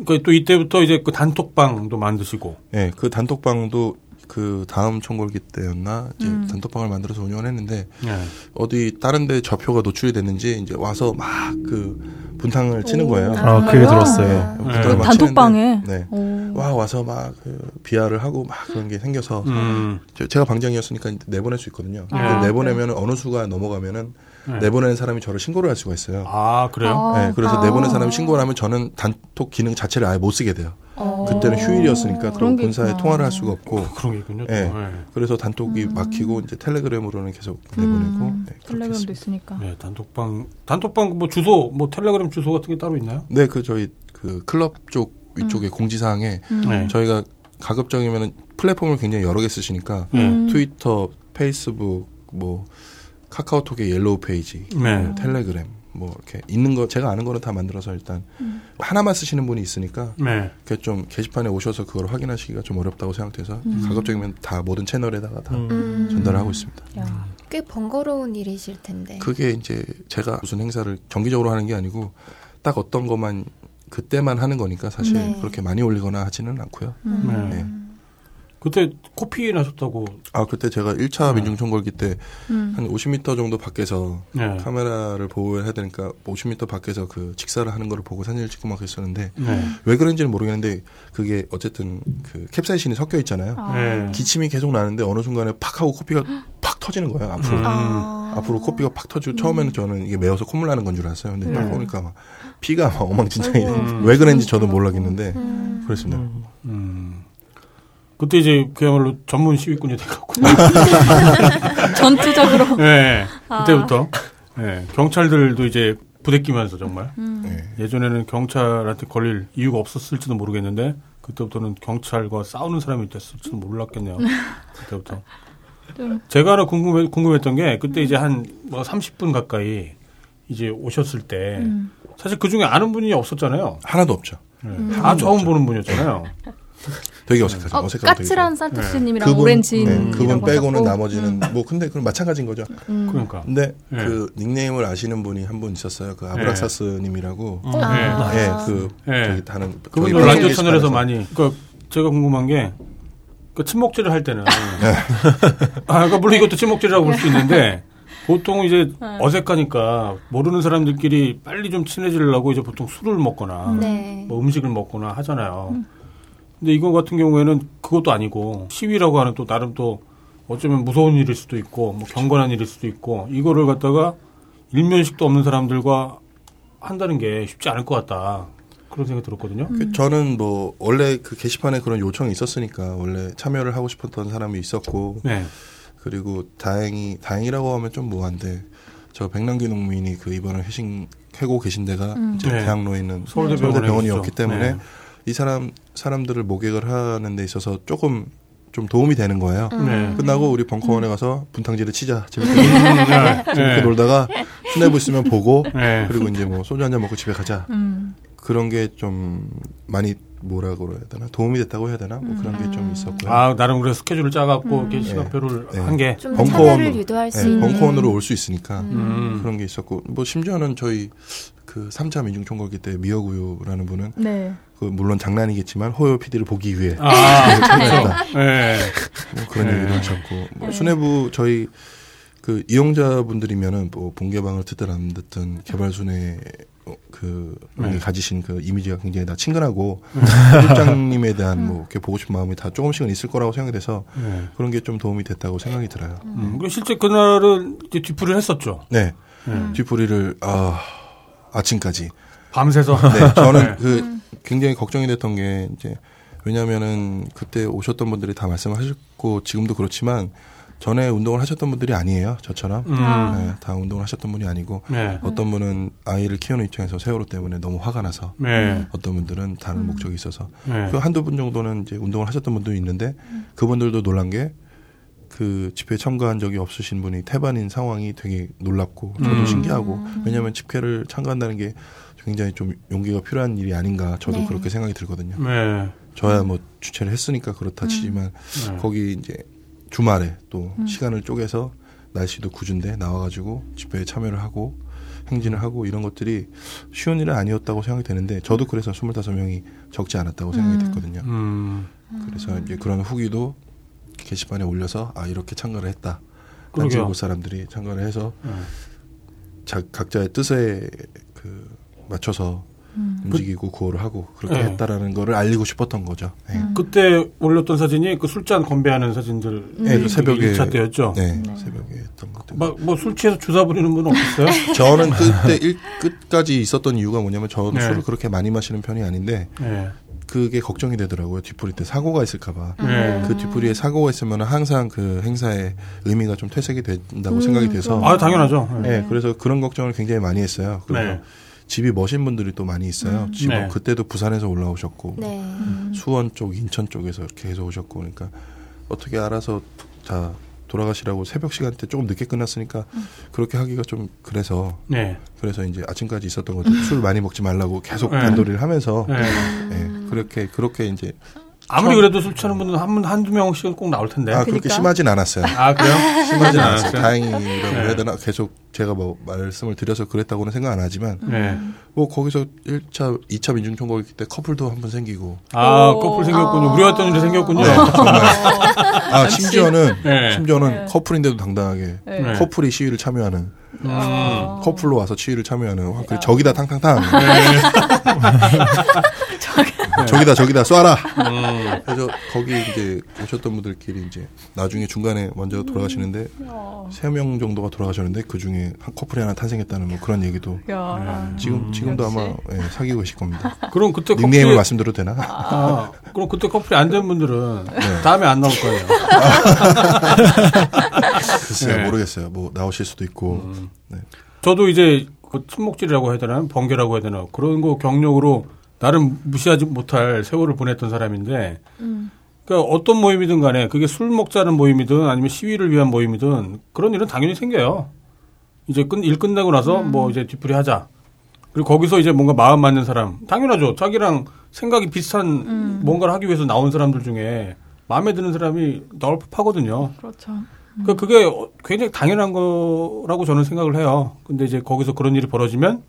그러니까 또 이때부터 이제 그 단톡방도 만드시고, 네, 그 단톡방도 그 다음 총궐기 때였나 이제 음. 단톡방을 만들어서 운영을 했는데 예. 어디 다른데 좌표가 노출이 됐는지 이제 와서 막 그 분탕을 치는 거예요. 아, 그 얘기 들었어요. 분탕을 막 단톡방에? 치는데, 네. 오. 와 와서 막 그 비하를 하고 막 그런 게 생겨서 음, 저- 제가 방장이었으니까 내보낼 수 있거든요. 아, 내보내면 어느 수가 넘어가면은 네. 내보내는 사람이 저를 신고를 할 수가 있어요. 아 그래요? 아. 네, 그래서 아. 내보낸 사람이 신고를 하면 저는 단톡 기능 자체를 아예 못 쓰게 돼요. 어. 그때는 휴일이었으니까 그런 본사에. 통화를 할 수가 없고 그런 게 있군요. 또. 예. 예. 그래서 단톡이 막히고 이제 텔레그램으로는 계속 내보내고 음, 네, 텔레그램도 했습니다. 있으니까. 네, 단톡방 단톡방 뭐 주소 뭐 텔레그램 주소 같은 게 따로 있나요? 네, 그 저희 그 클럽 쪽 위쪽에 공지사항에 음. 네. 저희가 가급적이면 플랫폼을 굉장히 여러 개 쓰시니까 네. 음. 트위터, 페이스북, 뭐 카카오톡의 yellow page, 네. 뭐 텔레그램, 뭐 이렇게 있는 거 제가 아는 거는 다 만들어서 일단 음. 하나만 쓰시는 분이 있으니까 네. 그게 좀 게시판에 오셔서 그걸 확인하시기가 좀 어렵다고 생각돼서 음. 가급적이면 다 모든 채널에다가 다 음. 전달하고 있습니다. 야. 꽤 번거로운 일이실 텐데. 그게 이제 제가 무슨 행사를 정기적으로 하는 게 아니고 딱 어떤 것만 그때만 하는 거니까 사실 네. 그렇게 많이 올리거나 하지는 않고요. 음. 네. 그때 코피 나셨다고. 아 그때 제가 1차 민중총궐기 때한 음. 50m 정도 밖에서 네. 카메라를 보호해야 되니까 50m 밖에서 그 직사를 하는 거를 보고 사진을 찍고 막 그랬었는데 네. 왜 그런지는 모르겠는데 그게 어쨌든 그 캡사이신이 섞여 있잖아요. 아. 네. 기침이 계속 나는데 어느 순간에 팍 하고 코피가 팍 터지는 거예요 앞으로. 음. 아. 앞으로 코피가 팍 터지고 처음에는 저는 이게 매워서 콧물 나는 건 줄 알았어요. 근데 딱 네. 보니까 막 피가 막 엉망진창이. 돼. 왜 그런지 저도 몰랐겠는데 음. 그랬습니다. 음. 그때 이제 그야말로 전문 시위꾼이 돼갖고. [LAUGHS] 전투적으로. [LAUGHS] 네. 아. 그때부터. 네. 경찰들도 이제 부대끼면서 정말. 음. 네. 예전에는 경찰한테 걸릴 이유가 없었을지도 모르겠는데 그때부터는 경찰과 싸우는 사람이 됐을지도 몰랐겠네요. 그때부터. 좀. 제가 하나 궁금해, 궁금했던 게 그때 이제 한 뭐 30분 가까이 이제 오셨을 때 음. 사실 그 중에 아는 분이 없었잖아요. 하나도 없죠. 네. 음. 다 처음 보는 분이었잖아요. [LAUGHS] 되게 어색하죠. 어, 어색하고 되게 까칠한 살토시님이랑 오렌지. 네, 그분 빼고는 나머지는 뭐 근데 그건 마찬가지인 거죠. 음. 그러니까. 근데 네. 그 닉네임을 아시는 분이 한 분 있었어요. 그 아브락사스님이라고. 어, 아. 네. 예, 그 네. 저기 다른 저희 라디오 채널에서. 많이. 그러니까 제가 궁금한 게. 그 침묵질을 할 때는 네. 아, 그러니까 물론 이것도 침묵질이라고 볼 수 있는데 [LAUGHS] 보통 이제 네. 어색하니까 모르는 사람들끼리 빨리 좀 친해지려고 이제 보통 술을 먹거나 네. 뭐 음식을 먹거나 하잖아요. 근데 이거 같은 경우에는 그것도 아니고 시위라고 하는 또 나름 또 어쩌면 무서운 일일 수도 있고 뭐 경건한 일일 수도 있고 이거를 갖다가 일면식도 없는 사람들과 한다는 게 쉽지 않을 것 같다. 그런 생각이 들었거든요. 그 저는 뭐 원래 그 게시판에 그런 요청이 있었으니까 원래 참여를 하고 싶었던 사람이 있었고 네. 그리고 다행히 다행이라고 하면 좀 뭐한데 저 백남기 농민이 그 이번에 회식 하고 계신 데가 이제 네. 대학로에 있는 서울대병원이었기. 때문에 네. 이 사람 사람들을 모객을 하는 데 있어서 조금 좀 도움이 되는 거예요. 네. 끝나고 우리 벙커원에 가서 분탕질을 치자. 재밌게, 네. 재밌게 놀다가 수뇌부 있으면 보고 네. 그리고 이제 뭐 소주 한 잔 먹고 집에 가자. 음. 그런 게 좀 많이 뭐라고 해야 되나 도움이 됐다고 해야 되나 뭐 그런 게 좀 있었고요. 아 나름 그래 스케줄을 짜갖고 이렇게 시간표를 네. 한 게. 좀 참여를 유도할 수 네, 있는. 벙커원으로 올 수 있으니까 음. 그런 게 있었고 뭐 심지어는 저희 그 3차 민중총궐기 때 미어구요라는 분은 네. 그 물론 장난이겠지만 호요 PD를 보기 위해 아, 참여했다. 네. 뭐 그런 네. 얘기도 하셨고 뭐 수뇌부 저희 그 이용자분들이면은 뭐 본개방을 듣든 안 듣든 개발 순회 어, 그 네. 가지신 그 이미지가 굉장히 다 친근하고 실장님에 대한 뭐 이렇게 보고 싶은 마음이 다 조금씩은 있을 거라고 생각이 돼서 네. 그런 게 좀 도움이 됐다고 생각이 들어요. 음, 그리고 실제 그날은 이제 뒤풀이를 했었죠. 네. 네. 뒤풀이를 아 아침까지. 밤새서. 네, 저는 네. 그 굉장히 걱정이 됐던 게 이제 왜냐하면은 그때 오셨던 분들이 다 말씀하셨고 지금도 그렇지만 전에 운동을 하셨던 분들이 아니에요. 저처럼. 음. 아. 네, 다 운동을 하셨던 분이 아니고 네. 어떤 분은 아이를 키우는 입장에서 세월호 때문에 너무 화가 나서 네. 어떤 분들은 다른 목적이 있어서 네. 그 한두 분 정도는 이제 운동을 하셨던 분도 있는데 그분들도 놀란 게 그 집회에 참가한 적이 없으신 분이 태반인 상황이 되게 놀랍고 저도 음. 신기하고 왜냐하면 집회를 참가한다는 게 굉장히 좀 용기가 필요한 일이 아닌가 저도 네. 그렇게 생각이 들거든요. 네. 저야 뭐 주최를 했으니까 그렇다 치지만 네. 거기 이제 주말에 또 시간을 쪼개서 날씨도 궂은데 나와가지고 집회에 참여를 하고 행진을 하고 이런 것들이 쉬운 일은 아니었다고 생각이 되는데 저도 그래서 25명이 적지 않았다고 생각이 됐거든요. 음. 그래서 이제 그런 후기도 게시판에 올려서 아 이렇게 참가를 했다. 딴지일보 사람들이 참가를 해서 네. 자, 각자의 뜻에 그 맞춰서 움직이고 구호를 하고 그렇게 네. 했다라는 거를 알리고 싶었던 거죠. 네. 그때 올렸던 사진이 그 술잔 건배하는 사진들. 네, 그 새벽에 1차 때였죠. 네, 새벽에 했던 것들. 막뭐술 취해서 주사 부리는 분은 없었어요? [LAUGHS] 저는 그때 일, 끝까지 있었던 이유가 뭐냐면 저는 네. 술을 그렇게 많이 마시는 편이 아닌데 네. 그게 걱정이 되더라고요. 뒤풀이 때 사고가 있을까봐. 네. 그 뒤풀이에 사고가 있으면 항상 그 행사의 의미가 좀 퇴색이 된다고 생각이 돼서. 아, 당연하죠. 네. 네, 그래서 그런 걱정을 굉장히 많이 했어요. 그래서 네. 집이 머신 분들이 또 많이 있어요. 지금 네. 그때도 부산에서 올라오셨고 네. 수원 쪽, 인천 쪽에서 이렇게 해서 오셨고 그러니까 어떻게 알아서 다 돌아가시라고 새벽 시간대 조금 늦게 끝났으니까 그렇게 하기가 좀 그래서 네. 그래서 이제 아침까지 있었던 거죠. 술 많이 먹지 말라고 계속 네. 단도리를 하면서 네. 예, 그렇게 그렇게 이제 아무리 그래도 술 취하는 분은 한, 한두 명씩은 꼭 나올 텐데. 아 아, 그렇게 심하진 않았어요. 그래요? [LAUGHS] 심하진 아, 않았어요. 다행이라고 네. 해야 되나 계속 제가 뭐 말씀을 드려서 그랬다고는 생각 안 하지만 네. 뭐 거기서 1차, 2차 민중총궐기 때 커플도 한 번 생기고 아, 커플 생겼군요. 우리 왔던 일이 생겼군요. 네, 정말. 아 심지어는 네. 심지어는 커플인데도 당당하게 네. 커플이 시위를 참여하는 음. 커플로 와서 시위를 참여하는 와, 그 저기다 탕탕탕 [LAUGHS] 저기다 저기다 쏴라 음. 그래서 거기 이제 오셨던 분들끼리 이제 나중에 중간에 먼저 돌아가시는데 세 명 정도가 돌아가셨는데 그 중에 한 커플이 하나 탄생했다는 뭐 그런 얘기도 야. 지금 지금도 아마 예, 사귀고 계실 겁니다. 그럼 그때 닉네임을 커플이, 말씀드려도 되나? 아, 그럼 그때 커플이 안 된 분들은 다음에 안 나올 거예요. [LAUGHS] 글쎄요 네. 모르겠어요. 뭐 나오실 수도 있고. 네. 저도 이제 그 침묵질이라고 해야 되나 번개라고 해야 되나 그런 거 경력으로 나름 무시하지 못할 세월을 보냈던 사람인데 그러니까 어떤 모임이든 간에 그게 술 먹자는 모임이든 아니면 시위를 위한 모임이든 그런 일은 당연히 생겨요. 이제 끝, 일 끝나고 나서 뭐 이제 뒤풀이 하자. 그리고 거기서 이제 뭔가 마음 맞는 사람 당연하죠. 자기랑 생각이 비슷한 뭔가를 하기 위해서 나온 사람들 중에 마음에 드는 사람이 나올 법하거든요. 그렇죠. 그러니까 그게 어, 굉장히 당연한 거라고 저는 생각을 해요. 근데 이제 거기서 그런 일이 벌어지면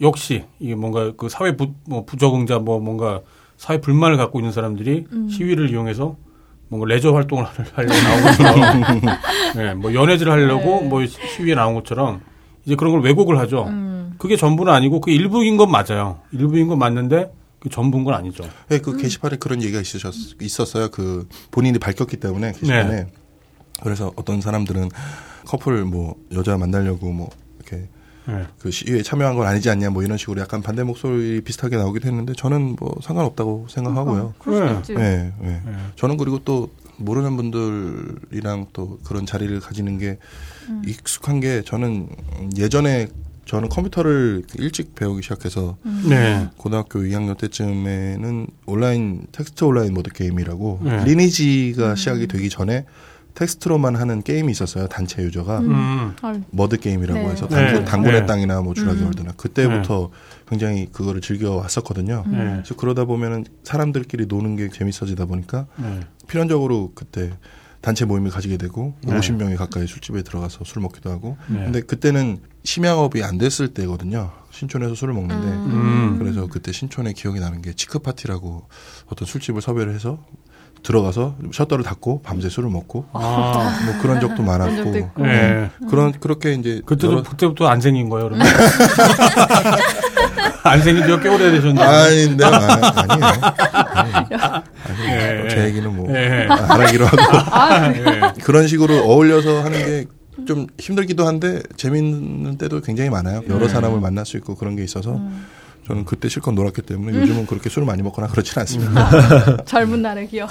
역시 이게 뭔가 그 사회 부, 뭐 부적응자 뭐 뭔가 사회 불만을 갖고 있는 사람들이 시위를 이용해서 뭔가 레저 활동을 하려고 나온 것처럼, [LAUGHS] 네, 뭐 연애질 하려고 네. 뭐 시위에 나온 것처럼 이제 그런 걸 왜곡을 하죠. 음. 그게 전부는 아니고 그 일부인 건 맞아요. 일부인 건 맞는데 그 전부인 건 아니죠. 네, 그 게시판에 그런 얘기가 있으셨, 있었어요. 그 본인이 밝혔기 때문에 게시판에. 네. 그래서 어떤 사람들은 커플 뭐 여자 만나려고 뭐 이렇게 네. 그 시위에 참여한 건 아니지 않냐 뭐 이런 식으로 약간 반대 목소리 비슷하게 나오기도 했는데 저는 뭐 상관없다고 생각하고요. 수 네. 네, 네. 네. 저는 그리고 또 모르는 분들이랑 또 그런 자리를 가지는 게 익숙한 게 저는 예전에 저는 컴퓨터를 일찍 배우기 시작해서 네. 고등학교 2학년 때쯤에는 온라인 텍스트 온라인 머드 게임이라고 네. 리니지가 시작이 되기 전에 텍스트로만 하는 게임이 있었어요 단체 유저가 음. 아, 머드 게임이라고 네. 해서 네. 단군, 단군의 네. 땅이나 뭐 주라기 월드나 그때부터 굉장히 그거를 즐겨 왔었거든요. 네. 그래서 그러다 보면은 사람들끼리 노는 게 재밌어지다 보니까 네. 필연적으로 그때 단체 모임을 가지게 되고 네. 50명이 가까이 술집에 들어가서 술 먹기도 하고 네. 근데 그때는 심야업이 안 됐을 때거든요. 신촌에서 술을 먹는데 음. 그래서 그때 신촌에 기억이 나는 게 치크 파티라고 어떤 술집을 섭외를 해서 들어가서 셔터를 닫고 밤새 술을 먹고 아. 뭐 그런 적도 그런 적도 많았고 있고. 네. 그런 그렇게 이제 그때도 여러- 그때부터 안 생긴 거예요, 그러면? [LAUGHS] 안 생긴 지가 꽤 오래 되셨는데. 아닌데 아, 아니에요. [LAUGHS] 아니에요. 아니에요. 예. 제 얘기는 뭐 예. 안 하기로 하고 예. [LAUGHS] 그런 식으로 어울려서 하는 게 좀 힘들기도 한데 재밌는 때도 굉장히 많아요. 여러 네. 사람을 만날 수 있고 그런 게 있어서 저는 그때 실컷 놀았기 때문에 요즘은 그렇게 술을 많이 먹거나 그렇지는 않습니다. [LAUGHS] 젊은 날의 기억.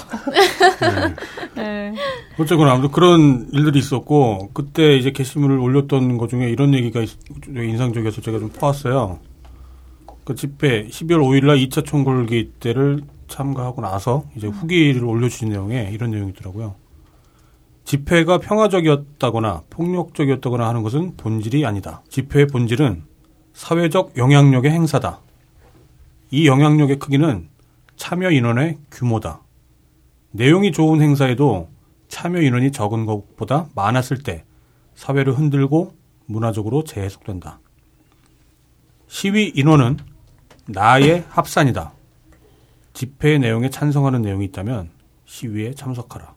네. 어쨌거나 아무튼 그런 일들이 있었고 그때 이제 게시물을 올렸던 것 중에 이런 얘기가 있- 인상적이어서 제가 좀 퍼왔어요. 그 집회 12월 5일날 2차 총궐기 때를 참가하고 나서 이제 후기를 올려주신 내용에 이런 내용이 있더라고요. 집회가 평화적이었다거나 폭력적이었다거나 하는 것은 본질이 아니다. 집회의 본질은 사회적 영향력의 행사다. 이 영향력의 크기는 참여 인원의 규모다. 내용이 좋은 행사에도 참여 인원이 적은 것보다 많았을 때 사회를 흔들고 문화적으로 재해석된다. 시위 인원은 나의 합산이다. 집회 내용에 찬성하는 내용이 있다면 시위에 참석하라.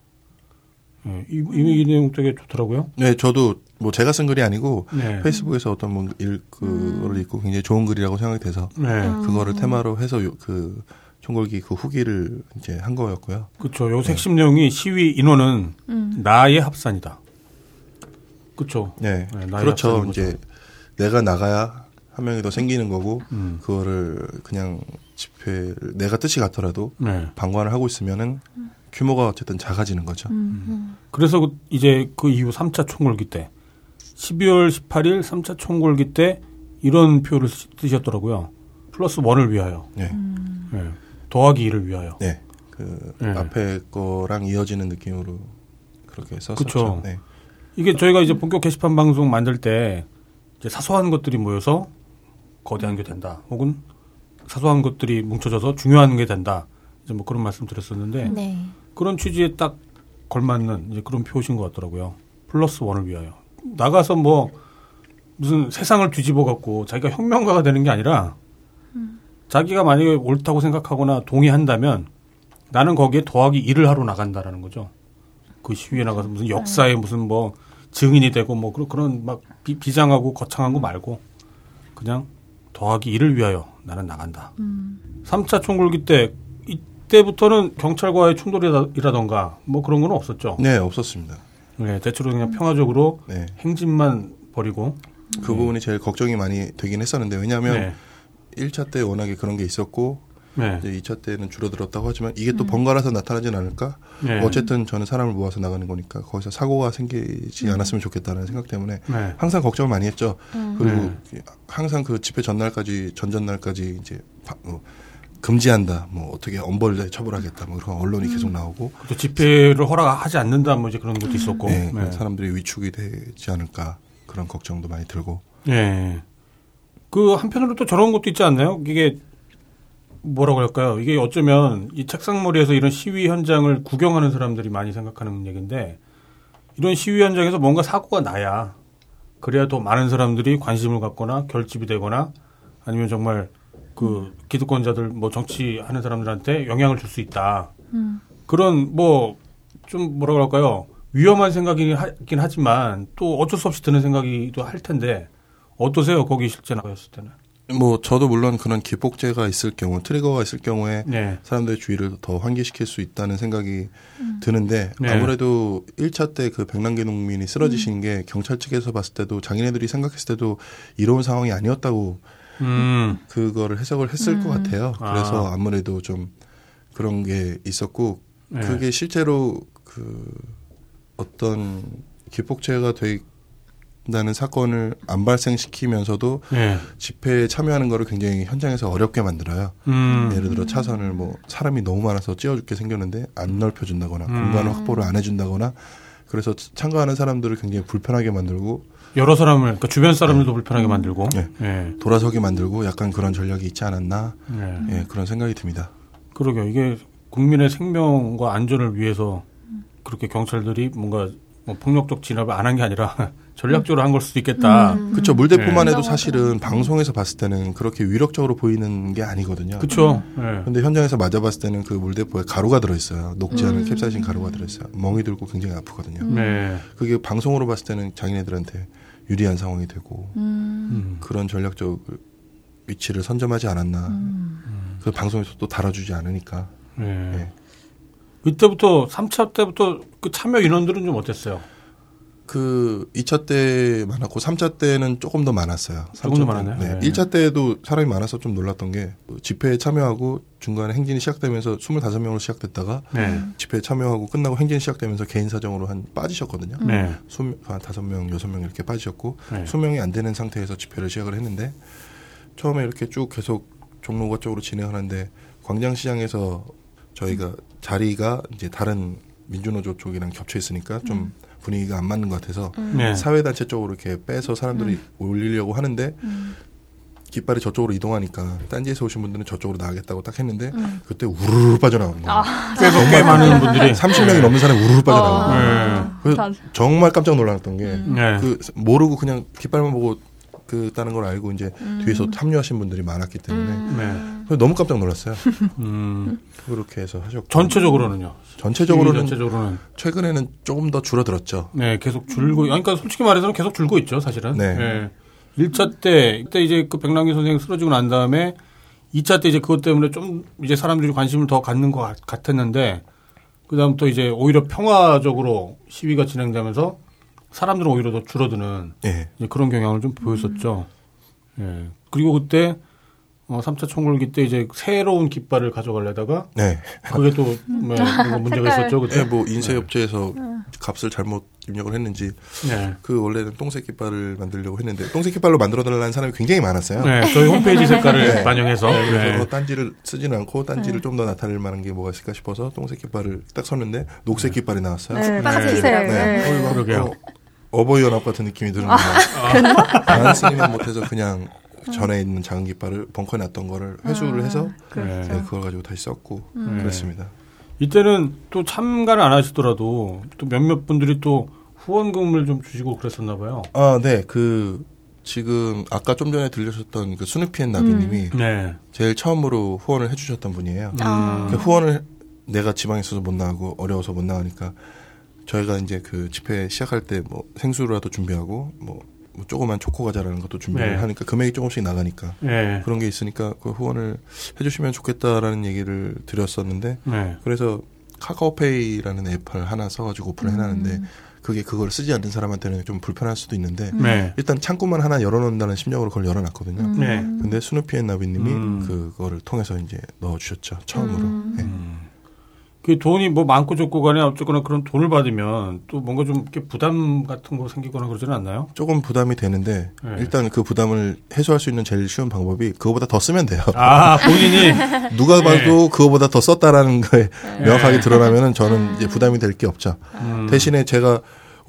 예, 이, 이, 이 내용 되게 좋더라고요. 네, 저도 뭐 제가 쓴 글이 아니고 네. 페이스북에서 어떤 뭐 일, 그거를 읽고 굉장히 좋은 글이라고 생각이 돼서 네. 그거를 테마로 해서 요, 그 총궐기 그 후기를 이제 한 거였고요. 그렇죠. 요 핵심 내용이 시위 인원은 나의 합산이다. 그렇죠. 네, 네, 나의 그렇죠. 이제 내가 나가야 한 명이 더 생기는 거고 음. 그거를 그냥 집회 내가 뜻이 같더라도 네. 방관을 하고 있으면은 규모가 어쨌든 작아지는 거죠. 그래서 그- 이제 그 이후 3차 총궐기 때 12월 18일 3차 총궐기 때 이런 표를 쓰- 쓰셨더라고요. 플러스 원을 위하여. 네, 네. 더하기 2를 위하여. 네, 그 네. 앞에 거랑 이어지는 느낌으로 그렇게 썼었죠. 그쵸. 네. 이게 저희가 이제 본격 게시판 방송 만들 때 이제 사소한 것들이 모여서 거대한 게 된다. 혹은 사소한 것들이 뭉쳐져서 중요한 게 된다. 이제 뭐 그런 말씀 드렸었는데 네. 그런 취지에 딱 걸맞는 이제 그런 표신 것 같더라고요. 플러스 원을 위하여. 나가서 뭐 무슨 세상을 뒤집어 갖고 자기가 혁명가가 되는 게 아니라 자기가 만약에 옳다고 생각하거나 동의한다면 나는 거기에 더하기 일을 하러 나간다라는 거죠. 그 시위에 나가서 무슨 역사에 무슨 뭐 증인이 되고 뭐 그런 그런 막 비, 비장하고 거창한 거 말고 그냥 더하기 일을 위하여 나는 나간다. 삼 3차 총궐기 때 이때부터는 경찰과의 충돌이라던가 뭐 그런 건 없었죠. 네, 없었습니다. 네, 대체로 그냥 평화적으로 네, 행진만 벌이고. 그 부분이 제일 걱정이 많이 되긴 했었는데 왜냐하면 네. 1차 때 워낙에 그런 게 있었고 네. 이제 2차 때는 줄어들었다고 하지만 이게 또 번갈아서 나타나진 않을까? 네. 어쨌든 저는 사람을 모아서 나가는 거니까 거기서 사고가 생기지 않았으면 좋겠다는 생각 때문에 네. 항상 걱정을 많이 했죠. 그리고 네. 항상 그 집회 전날까지 전전날까지 이제 바- 뭐 금지한다, 뭐 어떻게 엄벌에 처벌하겠다, 뭐 그런 언론이 계속 나오고 또 집회를 허락하지 않는다 뭐 이제 그런 것도 있었고. 네, 네. 사람들이 위축이 되지 않을까 그런 걱정도 많이 들고 예. 그 한편으로 또 저런 것도 있지 않나요? 이게 뭐라고 할까요? 이게 어쩌면 이 책상머리에서 이런 시위 현장을 구경하는 사람들이 많이 생각하는 얘기인데 이런 시위 현장에서 뭔가 사고가 나야 그래야 더 많은 사람들이 관심을 갖거나 결집이 되거나 아니면 정말 그 기득권자들 뭐 정치하는 사람들한테 영향을 줄 수 있다. 그런 뭐 좀 뭐라고 할까요? 위험한 생각이긴 하긴 하 지만 또 어쩔 수 없이 드는 생각이도 할 텐데 어떠세요? 거기 실제 나가셨을 때는? 뭐 저도 물론 그런 기폭제가 있을 경우 트리거가 있을 경우에 네. 사람들의 주의를 더 환기시킬 수 있다는 생각이 드는데 네. 아무래도 1차 때 그 백남기 농민이 쓰러지신 게 경찰 측에서 봤을 때도 자기네들이 생각했을 때도 이로운 상황이 아니었다고 음. 그거를 해석을 했을 것 같아요. 그래서 아. 아무래도 좀 그런 게 있었고 네. 그게 실제로 그 어떤 기폭제가 된다는 사건을 안 발생시키면서도 네. 집회에 참여하는 거를 굉장히 현장에서 어렵게 만들어요. 음. 예를 들어 차선을 뭐 사람이 너무 많아서 찌어 죽게 생겼는데 안 넓혀준다거나 음. 공간을 확보를 안 해준다거나 그래서 참가하는 사람들을 굉장히 불편하게 만들고 여러 사람을 그러니까 주변 사람들도 불편하게 만들고. 네. 네. 돌아서게 만들고 약간 그런 전략이 있지 않았나 네. 예, 그런 생각이 듭니다. 그러게요. 이게 국민의 생명과 안전을 위해서 그렇게 경찰들이 뭔가 뭐 폭력적 진압을 안 한 게 아니라 [LAUGHS] 전략적으로 한 걸 수도 있겠다. 그렇죠. 물대포만 네. 해도 사실은 방송에서 봤을 때는 그렇게 위력적으로 보이는 게 아니거든요. 그렇죠. 네. 근데 현장에서 맞아봤을 때는 그 물대포에 가루가 들어있어요. 녹지 음. 않은 캡사이신 가루가 들어있어요. 멍이 들고 굉장히 아프거든요. 네. 그게 방송으로 봤을 때는 자기네들한테 유리한 상황이 되고 음. 그런 전략적 위치를 선점하지 않았나. 그 방송에서 또 다뤄주지 않으니까. 네. 네. 이때부터 3차 때부터 그 참여 인원들은 좀 어땠어요? 그 2차 때 많았고 3차 때는 조금 더 많았어요. 조금 더 3차 때. 많았나요? 네. 네. 1차 때도 사람이 많아서 좀 놀랐던 게 집회에 참여하고 중간에 행진이 시작되면서 25명으로 시작됐다가 네. 집회에 참여하고 끝나고 행진이 시작되면서 개인 사정으로 한 빠지셨거든요. 네. 수, 한 다섯 명, 여섯 명 이렇게 빠지셨고 네. 수명이 안 되는 상태에서 집회를 시작을 했는데 처음에 이렇게 쭉 계속 종로가 쪽으로 진행하는데 광장시장에서 저희가 자리가 이제 다른 민주노조 쪽이랑 겹쳐 있으니까 좀 분위기가 안 맞는 것 같아서 네. 사회단체 쪽으로 이렇게 빼서 사람들이 올리려고 하는데 깃발이 저쪽으로 이동하니까 딴지에서 오신 분들은 저쪽으로 나가겠다고 딱 했는데 그때 우르르 빠져나온 거예요. 꽤, 꽤 많은 분들이 30명이 넘는 사람이 우르르 빠져나온 거예요. 네. 그래서 정말 깜짝 놀랐던 게 네. 그 모르고 그냥 깃발만 보고 그 따는 걸 알고 이제 뒤에서 합류하신 분들이 많았기 때문에 네. 그래서 너무 깜짝 놀랐어요. [LAUGHS] 음, 그렇게 해서 하셨고 전체적으로는요. 전체적으로는 전체적으로는 최근에는 조금 더 줄어들었죠. 네, 계속 줄고, 그러니까 솔직히 말해서는 계속 줄고 있죠, 사실은. 네. 1차 때, 그때 이제 그 백남기 선생 쓰러지고 난 다음에 2차 때 이제 그것 때문에 좀 이제 사람들이 관심을 더 갖는 것 같- 같았는데, 그 다음부터 이제 오히려 평화적으로 시위가 진행되면서 사람들은 오히려 더 줄어드는 예. 이제 그런 경향을 좀 보였었죠. 예. 그리고 그때 어, 3차 총궐기 때 이제 새로운 깃발을 가져가려다가 네. 그게 또 뭐, [LAUGHS] 문제가 있었죠. 그때. 예, 뭐 인쇄업체에서 값을 잘못 입력을 했는지 네. 그 원래는 똥색 깃발을 만들려고 했는데 똥색 깃발로 만들어 달라는 사람이 굉장히 많았어요. 네, 저희 홈페이지 색깔을 네. 반영해서. 그래서 네. 딴지를 쓰지는 않고 딴지를 좀 더 나타낼 만한 게 뭐가 있을까 싶어서 똥색 깃발을 딱 섰는데 녹색 깃발이 나왔어요. 네, 빨간색이더라고요. 네. 네. 거의 막 그러게요. 어, 어버이연합 같은 느낌이 드는 거예요. 안 쓰기만 [LAUGHS] 못해서 그냥 전에 있는 작은 깃발을 벙커에 놨던 거를 회수를 해서 네. 네, 그걸 가지고 다시 썼고 그랬습니다. 이때는 또 참가를 안 하시더라도 또 몇몇 분들이 또 후원금을 좀 주시고 그랬었나 봐요. 아, 네. 그 지금 아까 좀 전에 들려주셨던 그 스누피앤 나비님이 네. 제일 처음으로 후원을 해주셨던 분이에요. 아. 그 후원을 내가 지방에 있어서 못 나가고 어려워서 못 나가니까 저희가 이제 그 집회 시작할 때 뭐 생수라도 준비하고 뭐, 뭐 조그만 초코 과자라는 것도 준비를 네. 하니까 금액이 조금씩 나가니까 네. 그런 게 있으니까 그 후원을 해주시면 좋겠다라는 얘기를 드렸었는데 네. 그래서 카카오페이라는 앱을 하나 써가지고 오픈을 해놨는데 그게 그걸 쓰지 않는 사람한테는 좀 불편할 수도 있는데 네. 일단 창구만 하나 열어놓는다는 심정으로 그걸 열어놨거든요. 네. 근데 스누피앤 나비님이 음. 그거를 통해서 이제 넣어주셨죠 처음으로. 네. 그 돈이 뭐 많고 적고 간에 어쨌거나 그런 돈을 받으면 또 뭔가 좀 이렇게 부담 같은 거 생기거나 그러지는 않나요? 조금 부담이 되는데 네. 일단 그 부담을 해소할 수 있는 제일 쉬운 방법이 그거보다 더 쓰면 돼요. 아, 본인이 [LAUGHS] 누가 봐도 그거보다 더 썼다라는 거에 네. 명확하게 드러나면은 저는 이제 부담이 될 게 없죠. 음. 대신에 제가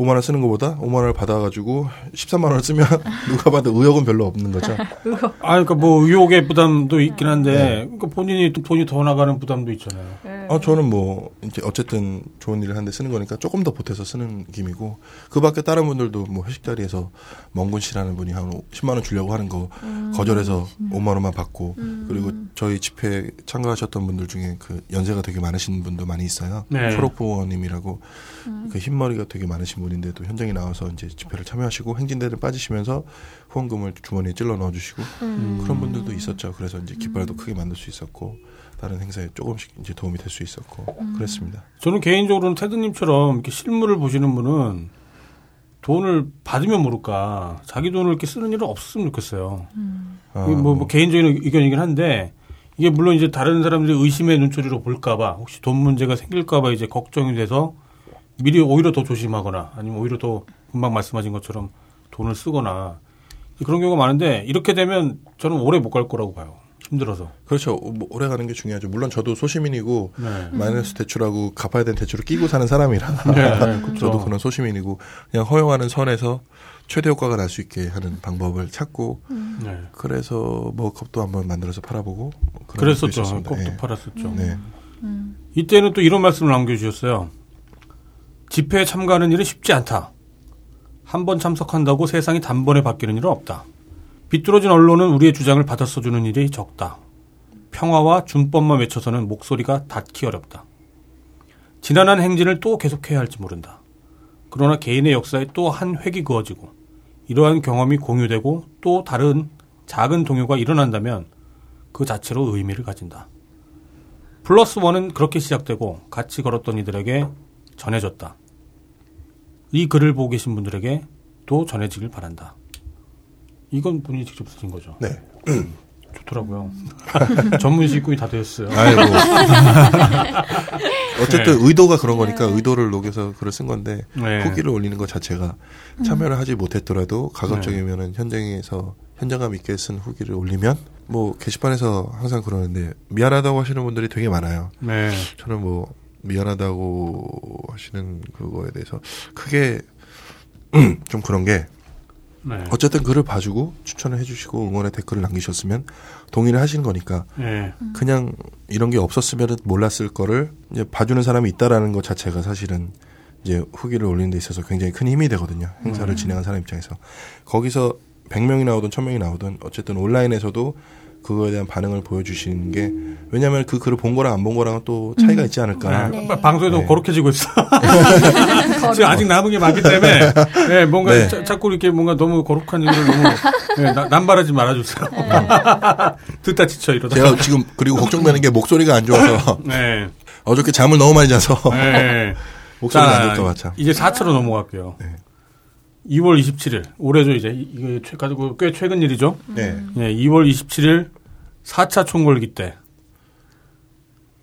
5만 원 쓰는 것보다 5만 원을 받아가지고 13만 원을 쓰면 [LAUGHS] 누가 봐도 의욕은 별로 없는 거죠. [LAUGHS] 아, 그러니까 뭐 의욕의 부담도 있긴 네. 한데 그러니까 본인이 또 돈이 더 나가는 부담도 있잖아요. 아, 저는 뭐, 이제 어쨌든 좋은 일을 하는데 쓰는 거니까 조금 더 보태서 쓰는 김이고, 그 밖에 다른 분들도 뭐 회식 자리에서 멍군 씨라는 분이 한 10만 원 주려고 하는 거 거절해서 5만 원만 받고, 그리고 저희 집회 참가하셨던 분들 중에 그 연세가 되게 많으신 분도 많이 있어요. 네. 초록부원님이라고 그 흰머리가 되게 많으신 분 인데도 현장에 나와서 이제 집회를 참여하시고 행진대를 빠지시면서 후원금을 주머니에 찔러 넣어주시고 그런 분들도 있었죠. 그래서 이제 깃발도 크게 만들 수 있었고 다른 행사에 조금씩 이제 도움이 될 수 있었고 그랬습니다. 저는 개인적으로는 테드님처럼 이렇게 실물을 보시는 분은 돈을 받으면 모를까 자기 돈을 이렇게 쓰는 일은 없었으면 좋겠어요. 아, 이게 뭐, 뭐 개인적인 의견이긴 한데 이게 물론 이제 다른 사람들이 의심의 눈초리로 볼까봐 혹시 돈 문제가 생길까봐 이제 걱정이 돼서 미리 오히려 더 조심하거나 아니면 오히려 더 금방 말씀하신 것처럼 돈을 쓰거나 그런 경우가 많은데 이렇게 되면 저는 오래 못 갈 거라고 봐요. 힘들어서. 그렇죠. 뭐 오래 가는 게 중요하죠. 물론 저도 소시민이고 네. 마이너스 대출하고 갚아야 되는 대출을 끼고 사는 사람이라 [LAUGHS] 네, [LAUGHS] 네, 그렇죠. 저도 그런 소시민이고 그냥 허용하는 선에서 최대 효과가 날 수 있게 하는 방법을 찾고 네. 그래서 뭐 컵도 한번 만들어서 팔아보고 그랬었죠. 컵도 네. 팔았었죠. 네. 이때는 또 이런 말씀을 남겨주셨어요. 집회에 참가하는 일은 쉽지 않다. 한 번 참석한다고 세상이 단번에 바뀌는 일은 없다. 비뚤어진 언론은 우리의 주장을 받아 써주는 일이 적다. 평화와 준법만 외쳐서는 목소리가 닿기 어렵다. 지난한 행진을 또 계속해야 할지 모른다. 그러나 개인의 역사에 또 한 획이 그어지고 이러한 경험이 공유되고 또 다른 작은 동요가 일어난다면 그 자체로 의미를 가진다. 플러스 원은 그렇게 시작되고 같이 걸었던 이들에게 전해졌다. 이 글을 보고 계신 분들에게 또 전해지길 바란다. 이건 본인이 직접 쓰신 거죠. 네. [CLEARS THROAT] 좋더라고요. [LAUGHS] 전문 직군이 다 되었어요. 아이고. [LAUGHS] 어쨌든 의도가 그런 거니까 의도를 녹여서 글을 쓴 건데 네. 후기를 올리는 것 자체가 참여를 하지 못했더라도 가급적이면은 현장에서 현장감 있게 쓴 후기를 올리면 뭐 게시판에서 항상 그러는데 미안하다고 하시는 분들이 되게 많아요. 네. 저는 뭐 미안하다고 하시는 그거에 대해서 크게 [CLEARS THROAT] 좀 그런 게 네. 어쨌든 글을 봐주고 추천을 해주시고 응원의 댓글을 남기셨으면 동의를 하시는 거니까 네. 그냥 이런 게 없었으면 몰랐을 거를 이제 봐주는 사람이 있다라는 것 자체가 사실은 이제 후기를 올리는 데 있어서 굉장히 큰 힘이 되거든요. 행사를 진행한 사람 입장에서. 거기서 100명이 나오든 1000명이 나오든 어쨌든 온라인에서도 그거에 대한 반응을 보여주시는 게 왜냐하면 그 글을 본 거랑 안 본 거랑은 또 차이가 있지 않을까. 네. 네. 방송에도 네. 거룩해지고 있어. [LAUGHS] 지금 아직 남은 게 많기 때문에 네, 뭔가 네. 자, 자꾸 이렇게 뭔가 너무 거룩한 일을 너무 네, 나- 남발하지 말아주세요. [LAUGHS] 듣다 지쳐 이러다. 제가 지금 그리고 걱정되는 게 목소리가 안 좋아서 [LAUGHS] 네. 어저께 잠을 너무 많이 자서 네. 목소리가 자, 안 참. 이제 4차로 넘어갈게요. 2월 27일 올해죠 이제 이게 최, 가지고 꽤 최근 일이죠. 네. 네, 2월 27일 4차 총궐기 때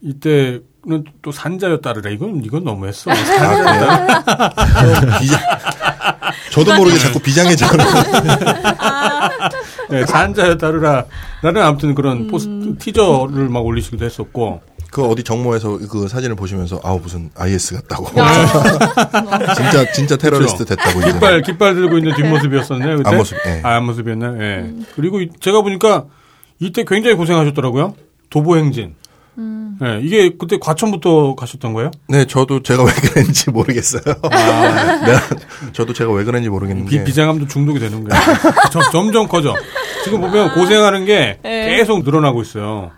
이때 는 또 산자였다르래 이건 이건 너무했어. 산자였다. [LAUGHS] 비장. 저도 모르게 자꾸 비장해져는. 네, 산자였다르라. 나는 아무튼 그런 포스트 티저를 막 올리시기도 했었고. 그 어디 정모에서 그 사진을 보시면서 아우 무슨 IS 같다고. [LAUGHS] 진짜 진짜 테러리스트 됐다고 이제. 깃발 깃발 들고 있는 뒷모습이었었네요. 그때? 앞모습, 예. 아, 앞모습이었나요? 예. 그리고 이- 제가 보니까 이때 굉장히 고생하셨더라고요. 도보 행진. 예, 이게 그때 과천부터 가셨던 거예요? 네, 저도 제가 왜 그랬는지 모르겠어요. 내가 [LAUGHS] 저도 제가 왜 그랬는지 모르겠는 비, 게 비장함도 중독이 되는 거예요. [LAUGHS] 점- 점점 커져. 지금 보면 고생하는 게 계속 늘어나고 있어요.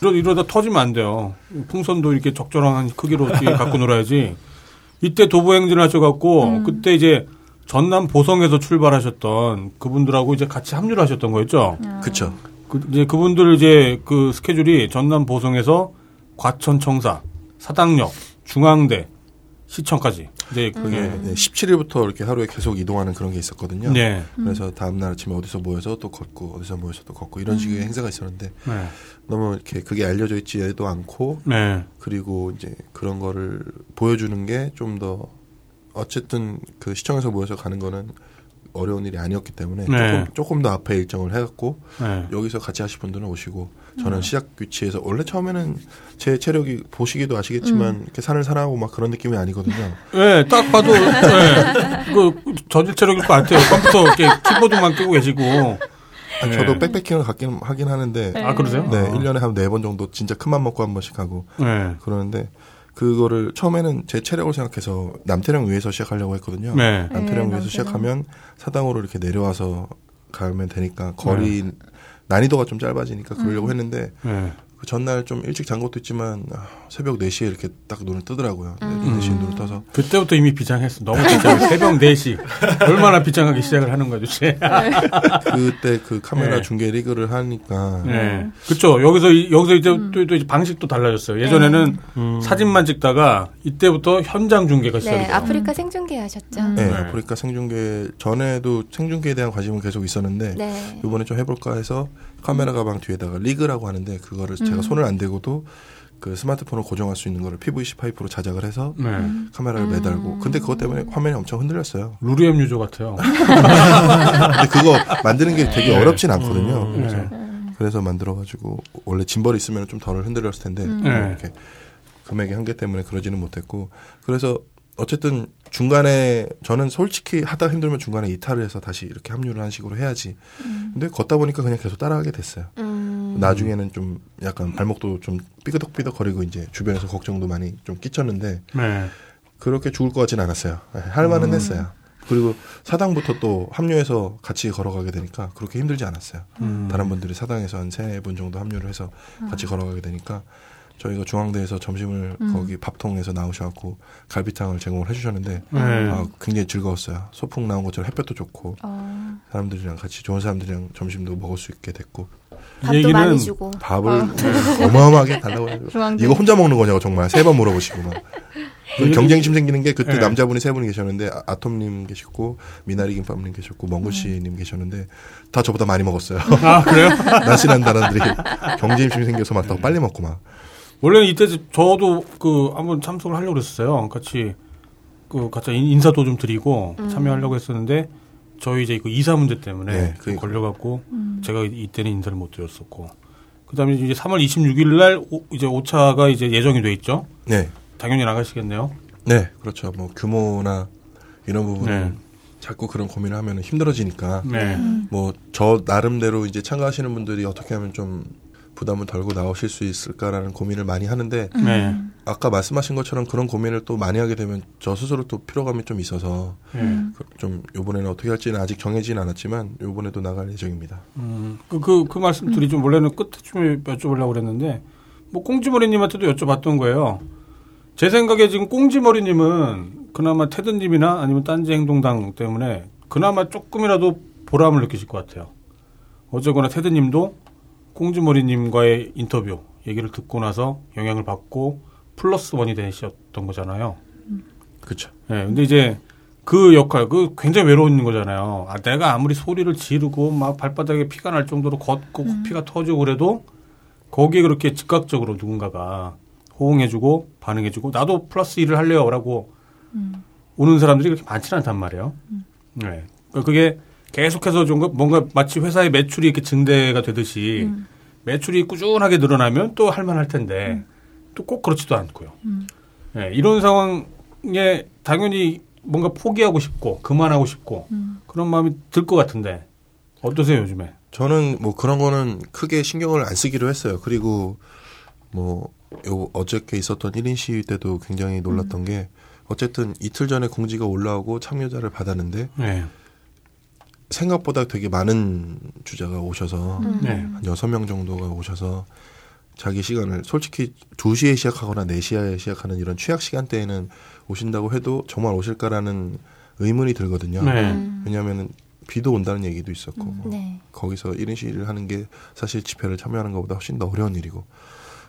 이러, 이러다 터지면 안 돼요. 풍선도 이렇게 적절한 크기로 이렇게 [LAUGHS] 갖고 놀아야지. 이때 도보 행진을 하셔갖고 그때 이제 전남 보성에서 출발하셨던 그분들하고 이제 같이 합류를 하셨던 거였죠. 그쵸. 그 이제 그분들 이제 그 스케줄이 전남 보성에서 과천 청사, 사당역, 중앙대, 시청까지 이제 그게 네, 17일부터 이렇게 하루에 계속 이동하는 그런 게 있었거든요. 네. 그래서 다음 날 아침에 어디서 모여서 또 걷고 어디서 모여서 또 걷고 이런 식의 행사가 있었는데 네. 너무 이렇게 그게 알려져 있지도 않고 네. 그리고 이제 그런 거를 보여주는 게 좀 더 어쨌든 그 시청에서 모여서 가는 거는 어려운 일이 아니었기 때문에 네. 조금 조금 더 앞에 일정을 해갖고 네. 여기서 같이 하실 분들은 오시고 저는 시작 위치에서 원래 처음에는 제 체력이 보시기도 아시겠지만 이렇게 산을 사랑하고 막 그런 느낌이 아니거든요. 네, 딱 봐도, 네. 그, 저질 체력일 것 같아요. 컴퓨터 이렇게 키보드만 끼고 계시고. 아, 네. 저도 백패킹을 갖긴 하긴 하는데 아, 그러세요? 네, 아. 1년에 한 네 번 정도 진짜 큰맘 먹고 한 번씩 가고 네. 그러는데 그거를 처음에는 제 체력을 생각해서 남태령 위에서 시작하려고 했거든요. 네. 남태령 네, 위에서 남태령. 시작하면 사당으로 이렇게 내려와서 가면 되니까 거리 난이도가 좀 짧아지니까 그러려고 했는데 네. 그 전날 좀 일찍 잔 것도 있지만 아, 새벽 4시에 이렇게 딱 눈을 뜨더라고요. 음. 4시에 눈을 떠서 그때부터 이미 비장했어. 너무 비장. 새벽 4시. 얼마나 비장하게 시작을 하는 거야, 도대체. [LAUGHS] 그때 그 카메라 네. 중계 리그를 하니까 네. 그쵸. 여기서, 이- 여기서 이제 또, 또 이제 방식도 달라졌어요. 예전에는 사진만 찍다가 이때부터 현장 중계가 시작이 네, 돼요. 아프리카 생중계 하셨죠? 음. 네, 네. 아프리카 생중계 전에도 생중계에 대한 관심은 계속 있었는데 네. 이번에 좀 해볼까 해서 카메라 가방 뒤에다가 리그라고 하는데 그거를 음. 제가 손을 안 대고도 그 스마트폰을 고정할 수 있는 거를 PVC 파이프로 자작을 해서 네. 카메라를 음. 매달고 근데 그것 때문에 화면이 엄청 흔들렸어요. 루리엠 유저 같아요. [LAUGHS] 근데 그거 만드는 게 되게 네. 어렵진 않거든요. 네. 그래서 그래서 만들어가지고 원래 짐벌이 있으면 좀 덜 흔들렸을 텐데 네. 이렇게 금액의 한계 때문에 그러지는 못했고 그래서 어쨌든 중간에 저는 솔직히 하다 힘들면 중간에 이탈을 해서 다시 이렇게 합류를 한 식으로 해야지. 근데 걷다 보니까 그냥 계속 따라가게 됐어요. 음. 나중에는 좀 약간 발목도 좀 삐그덕삐덕 거리고 이제 주변에서 걱정도 많이 좀 끼쳤는데 네. 그렇게 죽을 것 같진 않았어요. 네, 할 만은 했어요. 그리고 사당부터 또 합류해서 같이 걸어가게 되니까 그렇게 힘들지 않았어요. 음. 다른 분들이 사당에서 한 세 분 정도 합류를 해서 같이 걸어가게 되니까 저희가 중앙대에서 점심을 거기 밥통에서 나오셔갖고 갈비탕을 제공을 해주셨는데 네. 아, 굉장히 즐거웠어요. 소풍 나온 것처럼 햇볕도 좋고 어, 사람들이랑 같이 좋은 사람들이랑 점심도 먹을 수 있게 됐고 밥도 얘기는 많이 주고. 밥을 네, 어마어마하게 달라고 해요. 이거 혼자 먹는 거냐고 정말 세 번 물어보시고 막그 경쟁심 생기는 게 그때 네. 남자분이 세 분이 계셨는데 아- 아톰님 계셨고 미나리 김밥님 계셨고 멍구 씨님 계셨는데 다 저보다 많이 먹었어요. 아 그래요? [LAUGHS] 날씬한 사람들이 경쟁심이 생겨서 막 더 빨리 먹고 막. 원래는 이때 저도 그 한번 참석을 하려고 그랬었어요. 같이 그 같이 인- 인사도 좀 드리고 참여하려고 했었는데 저희 이제 그 이사 문제 때문에 네, 좀. 걸려갖고 제가 이때는 인사를 못 드렸었고 그다음에 이제 3월 26일 날 오- 이제 5차가 이제 예정이 돼 있죠. 네, 당연히 나가시겠네요. 네, 그렇죠. 뭐 규모나 이런 부분은 네. 자꾸 그런 고민을 하면 힘들어지니까. 네. 뭐 저 나름대로 이제 참가하시는 분들이 어떻게 하면 좀 부담을 덜고 나오실 수 있을까라는 고민을 많이 하는데 네. 아까 말씀하신 것처럼 그런 고민을 또 많이 하게 되면 저 스스로 또 피로감이 좀 있어서 네. 그- 좀 요번에는 어떻게 할지는 아직 정해지진 않았지만 요번에도 나갈 예정입니다. 음, 그, 그, 그 말씀 드리죠. 원래는 끝에쯤에 여쭤보려고 그랬는데, 뭐, 꽁지머리님한테도 여쭤봤던 거예요. 제 생각에 지금 꽁지머리님은 그나마 테드님이나 아니면 딴지 행동당 때문에 그나마 조금이라도 보람을 느끼실 것 같아요. 어쨌거나 테드님도 꽁지머리님과의 인터뷰 얘기를 듣고 나서 영향을 받고 플러스 원이 되셨던 거잖아요. 그렇죠. 예, 근데 이제 그 역할, 그 굉장히 외로운 거잖아요. 아, 내가 아무리 소리를 지르고 막 발바닥에 피가 날 정도로 걷고 피가 터지고 그래도 거기에 그렇게 즉각적으로 누군가가 호응해주고 반응해주고 나도 플러스 일을 할래요라고 오는 사람들이 그렇게 많지는 않단 말이에요. 네. 그러니까 그게 계속해서 좀 그- 뭔가 마치 회사의 매출이 이렇게 증대가 되듯이 매출이 꾸준하게 늘어나면 또 할만할 텐데 또꼭 그렇지도 않고요. 네, 이런 상황에 당연히 뭔가 포기하고 싶고 그만하고 싶고 그런 마음이 들 것 같은데 어떠세요 요즘에? 저는 뭐 그런 거는 크게 신경을 안 쓰기로 했어요. 그리고 뭐 요 어저께 있었던 1인 시위 때도 굉장히 놀랐던 게 어쨌든 이틀 전에 공지가 올라오고 참여자를 받았는데 네, 생각보다 되게 많은 주자가 오셔서 네, 한 여섯 명 정도가 오셔서 자기 시간을 솔직히 2시에 시작하거나 4시에 시작하는 이런 취약 시간대에는 오신다고 해도 정말 오실까라는 의문이 들거든요. 네. 왜냐하면 비도 온다는 얘기도 있었고 뭐 네. 거기서 1인 시위를 하는 게 사실 집회를 참여하는 것보다 훨씬 더 어려운 일이고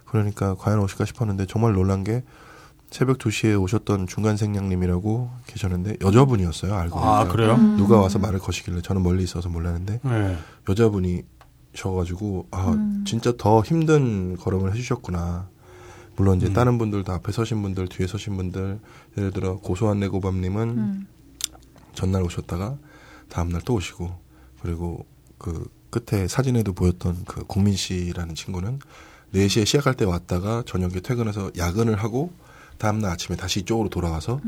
그러니까 과연 오실까 싶었는데 정말 놀란 게 새벽 2시에 오셨던 중간생량님이라고 계셨는데 여자분이었어요 알고 아 보니까. 그래요? 누가 와서 말을 거시길래 저는 멀리 있어서 몰랐는데 네, 여자분이 셔가지고 아 진짜 더 힘든 걸음을 해주셨구나. 물론 이제 다른 분들도 앞에 서신 분들, 뒤에 서신 분들, 예를 들어 고소한 내고밤님은 전날 오셨다가 다음날 또 오시고 그리고 그 끝에 사진에도 보였던 그 국민 씨라는 친구는 4시에 시작할 때 왔다가 저녁에 퇴근해서 야근을 하고 다음날 아침에 다시 이쪽으로 돌아와서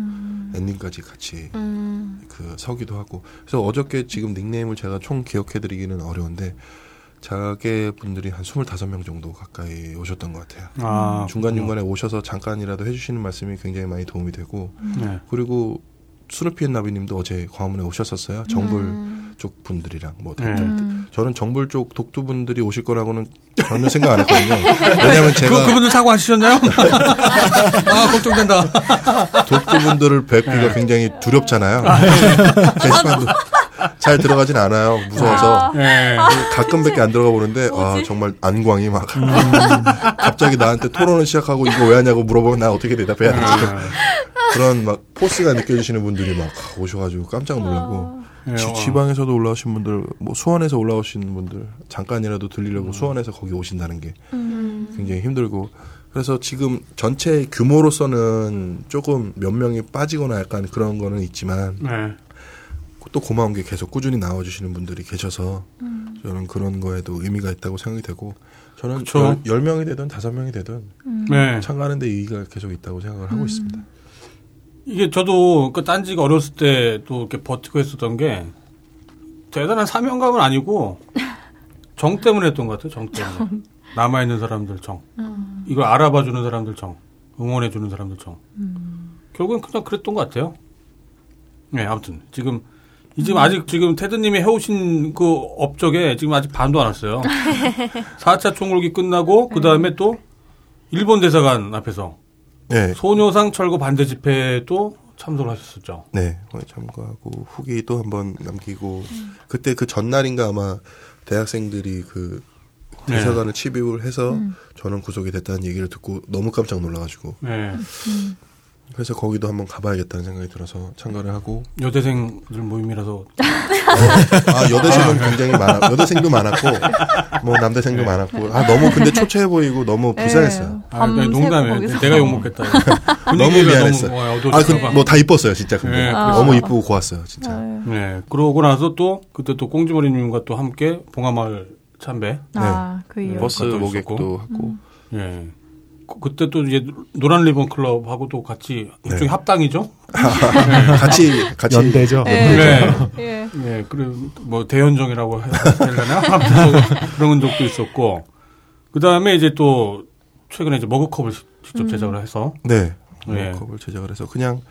엔딩까지 같이 음. 그 서기도 하고 그래서 어저께 지금 닉네임을 제가 총 기억해드리기는 어려운데 자개 분들이 한 25명 정도 가까이 오셨던 것 같아요. 아 중간중간에 오셔서 잠깐이라도 해주시는 말씀이 굉장히 많이 도움이 되고 네. 그리고 수르피엔 나비님도 어제 광화문에 오셨었어요. 정불 음. 쪽 분들이랑 뭐 네. 댓글 저는 정불 쪽 독두 분들이 오실 거라고는 전혀 생각 안 했거든요. [LAUGHS] 왜냐하면 그, 제가 그분들 사과하셨나요? [LAUGHS] 아 걱정된다. 독두 분들을 뵙기가 굉장히 두렵잖아요. 게시판도 잘 들어가진 않아요. 무서워서. 네. 가끔밖에 안 들어가 보는데 아 정말 안광이 막 [LAUGHS] 갑자기 나한테 토론을 시작하고 이거 왜 하냐고 물어보면 나 어떻게 대답해야 되지 그런 막 포스가 느껴지시는 분들이 막 오셔가지고 깜짝 놀라고 네, 지, 어. 지방에서도 올라오신 분들 뭐 수원에서 올라오신 분들 잠깐이라도 들리려고 수원에서 거기 오신다는 게 굉장히 힘들고 그래서 지금 전체 규모로서는 조금 몇 명이 빠지거나 약간 그런 거는 있지만 네. 또 고마운 게 계속 꾸준히 나와주시는 분들이 계셔서 저는 그런 거에도 의미가 있다고 생각이 되고 저는. 열, 열 명이 되든 다섯 명이 되든 네. 참가하는 데 의의가 계속 있다고 생각을 하고 있습니다. 이게 저도 그 딴지가 어렸을 때도 이렇게 버티고 했었던 게 대단한 사명감은 아니고 [LAUGHS] 정 때문에 했던 것 같아요. 정 때문에 남아 있는 사람들 정, 이걸 알아봐 주는 사람들 정, 응원해 주는 사람들 정. 결국엔 그냥 그랬던 것 같아요. 네, 아무튼 지금 이 지금 아직 지금 테드님이 해오신 그 업적에 지금 아직 반도 안 왔어요. [LAUGHS] 4차 총궐기 끝나고 그 다음에 또 일본 대사관 앞에서 네, 소녀상 철거 반대 집회도 참석을 하셨었죠. 네, 참가하고 후기도 한번 남기고 그때 그 전날인가 아마 대학생들이 그 네. 대사관을 침입을 해서 저는 구속이 됐다는 얘기를 듣고 너무 깜짝 놀라가지고 네. 그래서 거기도 한번 가봐야겠다는 생각이 들어서 참가를 하고 여대생들 모임이라서 아 여대생은 굉장히 많아 여대생도 많았고 뭐 남대생도 많았고 아 너무 근데 초췌해 보이고 너무 불쌍했어요. 아, 그러니까 농담이에요. 내가 욕 먹겠다. [LAUGHS] 너무 미안했어요. 너무 아, 어두워서 그, 뭐 다 이뻤어요, 진짜. 근데 네, 너무 이쁘고 고왔어요, 진짜. 네. 그러고 나서 또 그때 또 꽁지머리님과 또 함께 봉화마을 참배. 아, 그. 버스 오셨고. 하고. 예. 그- 그때 또 이제 노란 리본 클럽하고도 같이 네. 일종의 합당이죠. [LAUGHS] 같이 같이 연대죠. 네. 예. 예. 그리고 뭐 대연정이라고 해야 되나? [LAUGHS] 아무튼 그런 적도 있었고. 그 다음에 이제 또 최근에 이제 머그컵을 시- 직접 제작을 해서 네. 네. 컵을 제작을 해서 그냥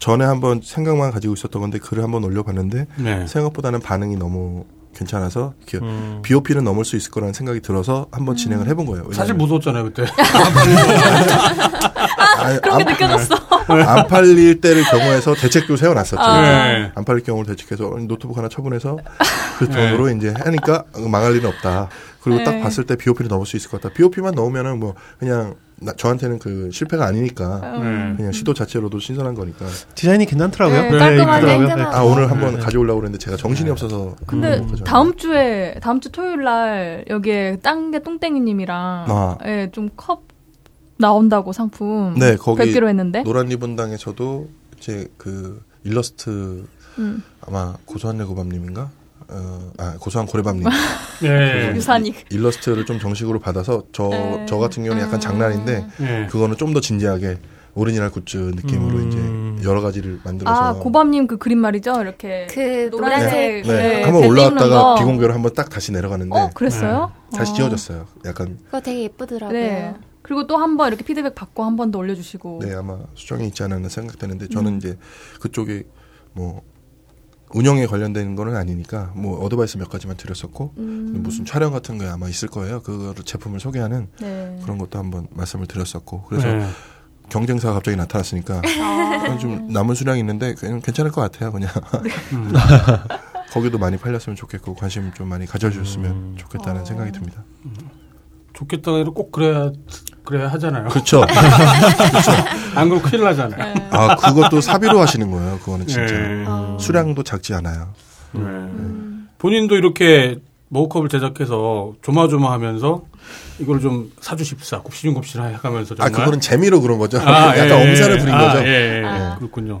전에 한번 생각만 가지고 있었던 건데 글을 한번 올려봤는데 네. 생각보다는 반응이 너무 괜찮아서 이렇게 음. BOP는 넘을 수 있을 거라는 생각이 들어서 한번 진행을 해본 거예요. 사실 무서웠잖아요 그때. [LAUGHS] 안- 그런 게 안- 느껴졌어. 안 팔릴 때를 경우에서 대책도 세워놨었죠. 네. 안 팔릴 경우를 대책해서 노트북 하나 처분해서 그 돈으로 이제 하니까 망할 일은 없다. 그리고 딱 네. 봤을 때 BOP를 넣을 수 있을 것 같다. BOP만 넣으면은 뭐 그냥 나- 저한테는 그 실패가 아니니까 네. 그냥 시도 자체로도 신선한 거니까. 디자인이 괜찮더라고요. 네, 깔끔하게 이쁘더라고요. 깔끔하고. 아 오늘 한번 네. 가져오려고 그랬는데 제가 정신이 없어서 근데 못 가져왔네요. 다음 주에 다음 주 토요일 날 여기에 딴게 똥땡이님이랑 아. 예, 좀 컵 나온다고 상품 네, 거기 뵙기로 했는데 노란 리본 당에서도 이제 그 일러스트 음. 아마 고소한 내고밤님인가? 어, 아 고소한 고래밤님 [LAUGHS] 네. 유산이 일러스트를 좀 정식으로 받아서 저 네. 저 같은 경우는 약간 장난인데 네. 그거는 좀 더 진지하게 오리지널 굿즈 느낌으로 음. 이제 여러 가지를 만들어서 아 고밤님 그 그림 말이죠 이렇게 그 노란색 노란색 네, 네, 한번 배 올라왔다가. 비공개로 한번 딱 다시 내려가는데 어 그랬어요? 다시 어. 지워졌어요. 약간 그거 되게 예쁘더라고요. 네. 그리고 또 한 번 이렇게 피드백 받고 한 번 더 올려주시고 네 아마 수정이 있지 않았나 생각되는데 저는 이제 그쪽에 뭐 운영에 관련된 거는 아니니까 뭐 advice 몇 가지만 드렸었고 음. 무슨 촬영 같은 게 아마 있을 거예요. 그거를 제품을 소개하는 네. 그런 것도 한번 말씀을 드렸었고 그래서 네. 경쟁사가 갑자기 나타났으니까 [LAUGHS] 아. 좀 남은 수량이 있는데 그냥 괜찮을 것 같아요. 그냥 [LAUGHS] 음. [LAUGHS] 거기도 많이 팔렸으면 좋겠고 관심 좀 많이 가져주셨으면 음. 좋겠다는 어. 생각이 듭니다. 좋겠다가 아니라 꼭 그래야 그래야 하잖아요. 그렇죠. [LAUGHS] [LAUGHS] 안 그러면 큰일 나잖아요. 네. 아 그것도 사비로 하시는 거예요. 그거는 진짜 네. 어. 수량도 작지 않아요. 네. 음. 본인도 이렇게 머그컵을 제작해서 조마조마하면서 이걸 좀 사주십사 굽시중굽시라 해가면서 아 정말 그거는 재미로 그런 거죠. 아, [LAUGHS] 약간 예, 엄살을 예. 부린 아, 거죠. 예, 예. 아. 그렇군요.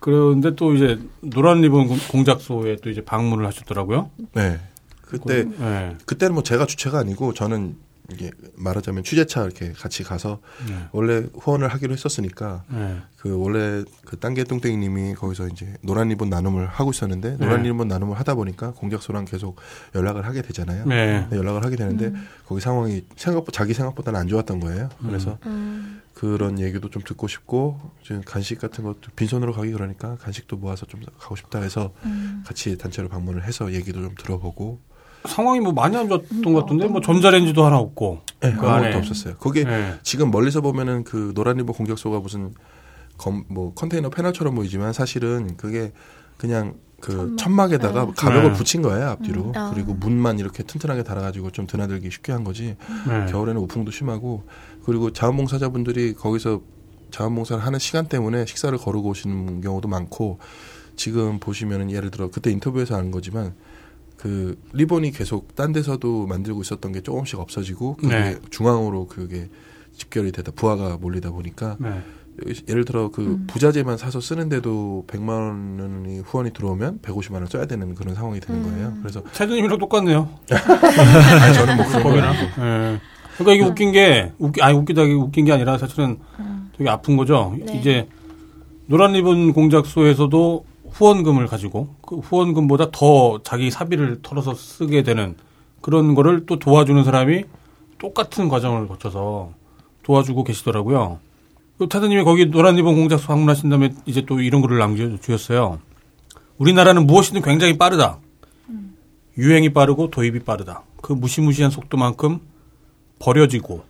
그런데 또 이제 노란 리본 공- 공작소에 또 이제 방문을 하셨더라고요. 네. 그때 네. 그때는 뭐 제가 주체가 아니고 저는 이게 말하자면 취재차 이렇게 같이 가서 네. 원래 후원을 하기로 했었으니까 네. 그 원래 그 땅개 뚱땡이님이 거기서 이제 노란 리본 나눔을 하고 있었는데 노란 네. 리본 나눔을 하다 보니까 공작소랑 계속 연락을 하게 되잖아요. 네. 네, 연락을 하게 되는데 거기 상황이 생각 자기 생각보다는 안 좋았던 거예요. 그래서 음. 그런 얘기도 좀 듣고 싶고 지금 간식 같은 것도 빈손으로 가기 그러니까 간식도 모아서 좀 가고 싶다 해서 음. 같이 단체로 방문을 해서 얘기도 좀 들어보고 상황이 뭐 많이 안 좋았던 것 같은데 뭐 전자레인지도 하나 없고 네, 그 아무것도 안에. 없었어요. 거기 네. 지금 멀리서 보면은 그 노란 리본 공작소가 무슨 검, 뭐 컨테이너 패널처럼 보이지만 사실은 그게 그냥 그 천막. 에다가 가벽을 네. 붙인 거예요 앞뒤로 음. 아. 그리고 문만 이렇게 튼튼하게 달아가지고 좀 드나들기 쉽게 한 거지 네. 겨울에는 우풍도 심하고 그리고 자원봉사자분들이 거기서 자원봉사를 하는 시간 때문에 식사를 거르고 오시는 경우도 많고 지금 보시면은 예를 들어 그때 인터뷰에서 아는 거지만 그 리본이 계속 딴 데서도 만들고 있었던 게 조금씩 없어지고 그게 네. 중앙으로 그게 집결이 되다 부하가 몰리다 보니까 네. 예를 들어 그 부자재만 사서 쓰는데도 100만 원이 후원이 들어오면 150만 원 써야 되는 그런 상황이 되는 거예요. 그래서 차주님이랑 똑같네요. [LAUGHS] 아니, 저는 뭐 그런 거 거기나. 아니고 예. 그러니까 이게 웃긴 게 웃기 아니 웃기다 게 웃긴 게 아니라 사실은 되게 아픈 거죠. 네. 이제 노란 리본 공작소에서도 후원금을 가지고 그 후원금보다 더 자기 사비를 털어서 쓰게 되는 그런 거를 또 도와주는 사람이 똑같은 과정을 거쳐서 도와주고 계시더라고요. 그 타드님이 거기 노란 리본 공작소 방문하신 다음에 이제 또 이런 글을 남겨주셨어요. 우리나라는 무엇이든 굉장히 빠르다. 유행이 빠르고 도입이 빠르다. 그 무시무시한 속도만큼 버려지고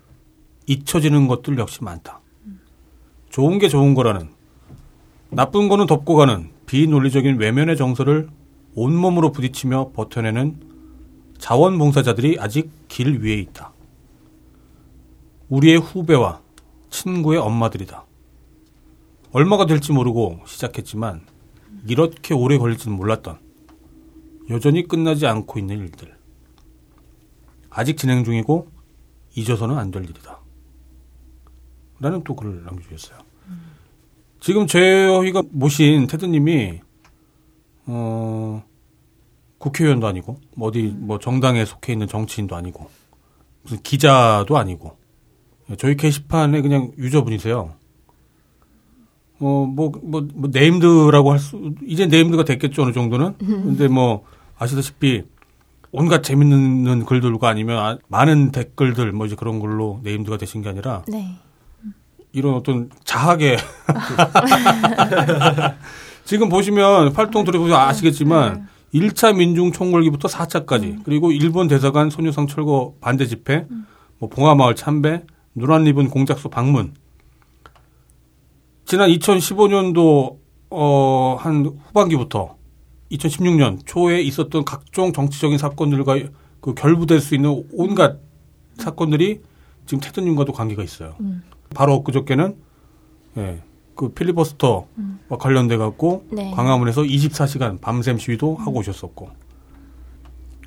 잊혀지는 것들 역시 많다. 좋은 게 좋은 거라는 나쁜 거는 덮고 가는 비논리적인 외면의 정서를 온몸으로 부딪히며 버텨내는 자원봉사자들이 아직 길 위에 있다. 우리의 후배와 친구의 엄마들이다. 얼마가 될지 모르고 시작했지만 이렇게 오래 걸릴지는 몰랐던 여전히 끝나지 않고 있는 일들. 아직 진행 중이고 잊어서는 안 될 일이다. 라는 또 글을 남겨주셨어요. 지금 저희가 모신 테드님이 어 국회의원도 아니고 뭐 어디 뭐 정당에 속해 있는 정치인도 아니고 무슨 기자도 아니고 저희 게시판에 그냥 유저분이세요. 어뭐뭐 뭐, 뭐 named라고 할 수 이제 named가 됐겠죠 어느 정도는. 근데 뭐 아시다시피 온갖 재밌는 글들과 아니면 아- 많은 댓글들 뭐 이제 그런 걸로 named가 되신 게 아니라 네. 이런 어떤 자학의 [LAUGHS] 지금 보시면 활동 들어보시면 아시겠지만 1차 민중 총궐기부터 4차까지 그리고 일본 대사관 소녀상 철거 반대 집회 뭐 봉화마을 참배 누란 입은 공작소 방문. 지난 2015년도 어, 한 후반기부터 2016년 초에 있었던 각종 정치적인 사건들과 그 결부될 수 있는 온갖 사건들이 지금 테드님과도 관계가 있어요. 바로 그저께는 예, 그 필리버스터와 관련돼 갖고 네. 광화문에서 24시간 밤샘 시위도 하고 오셨었고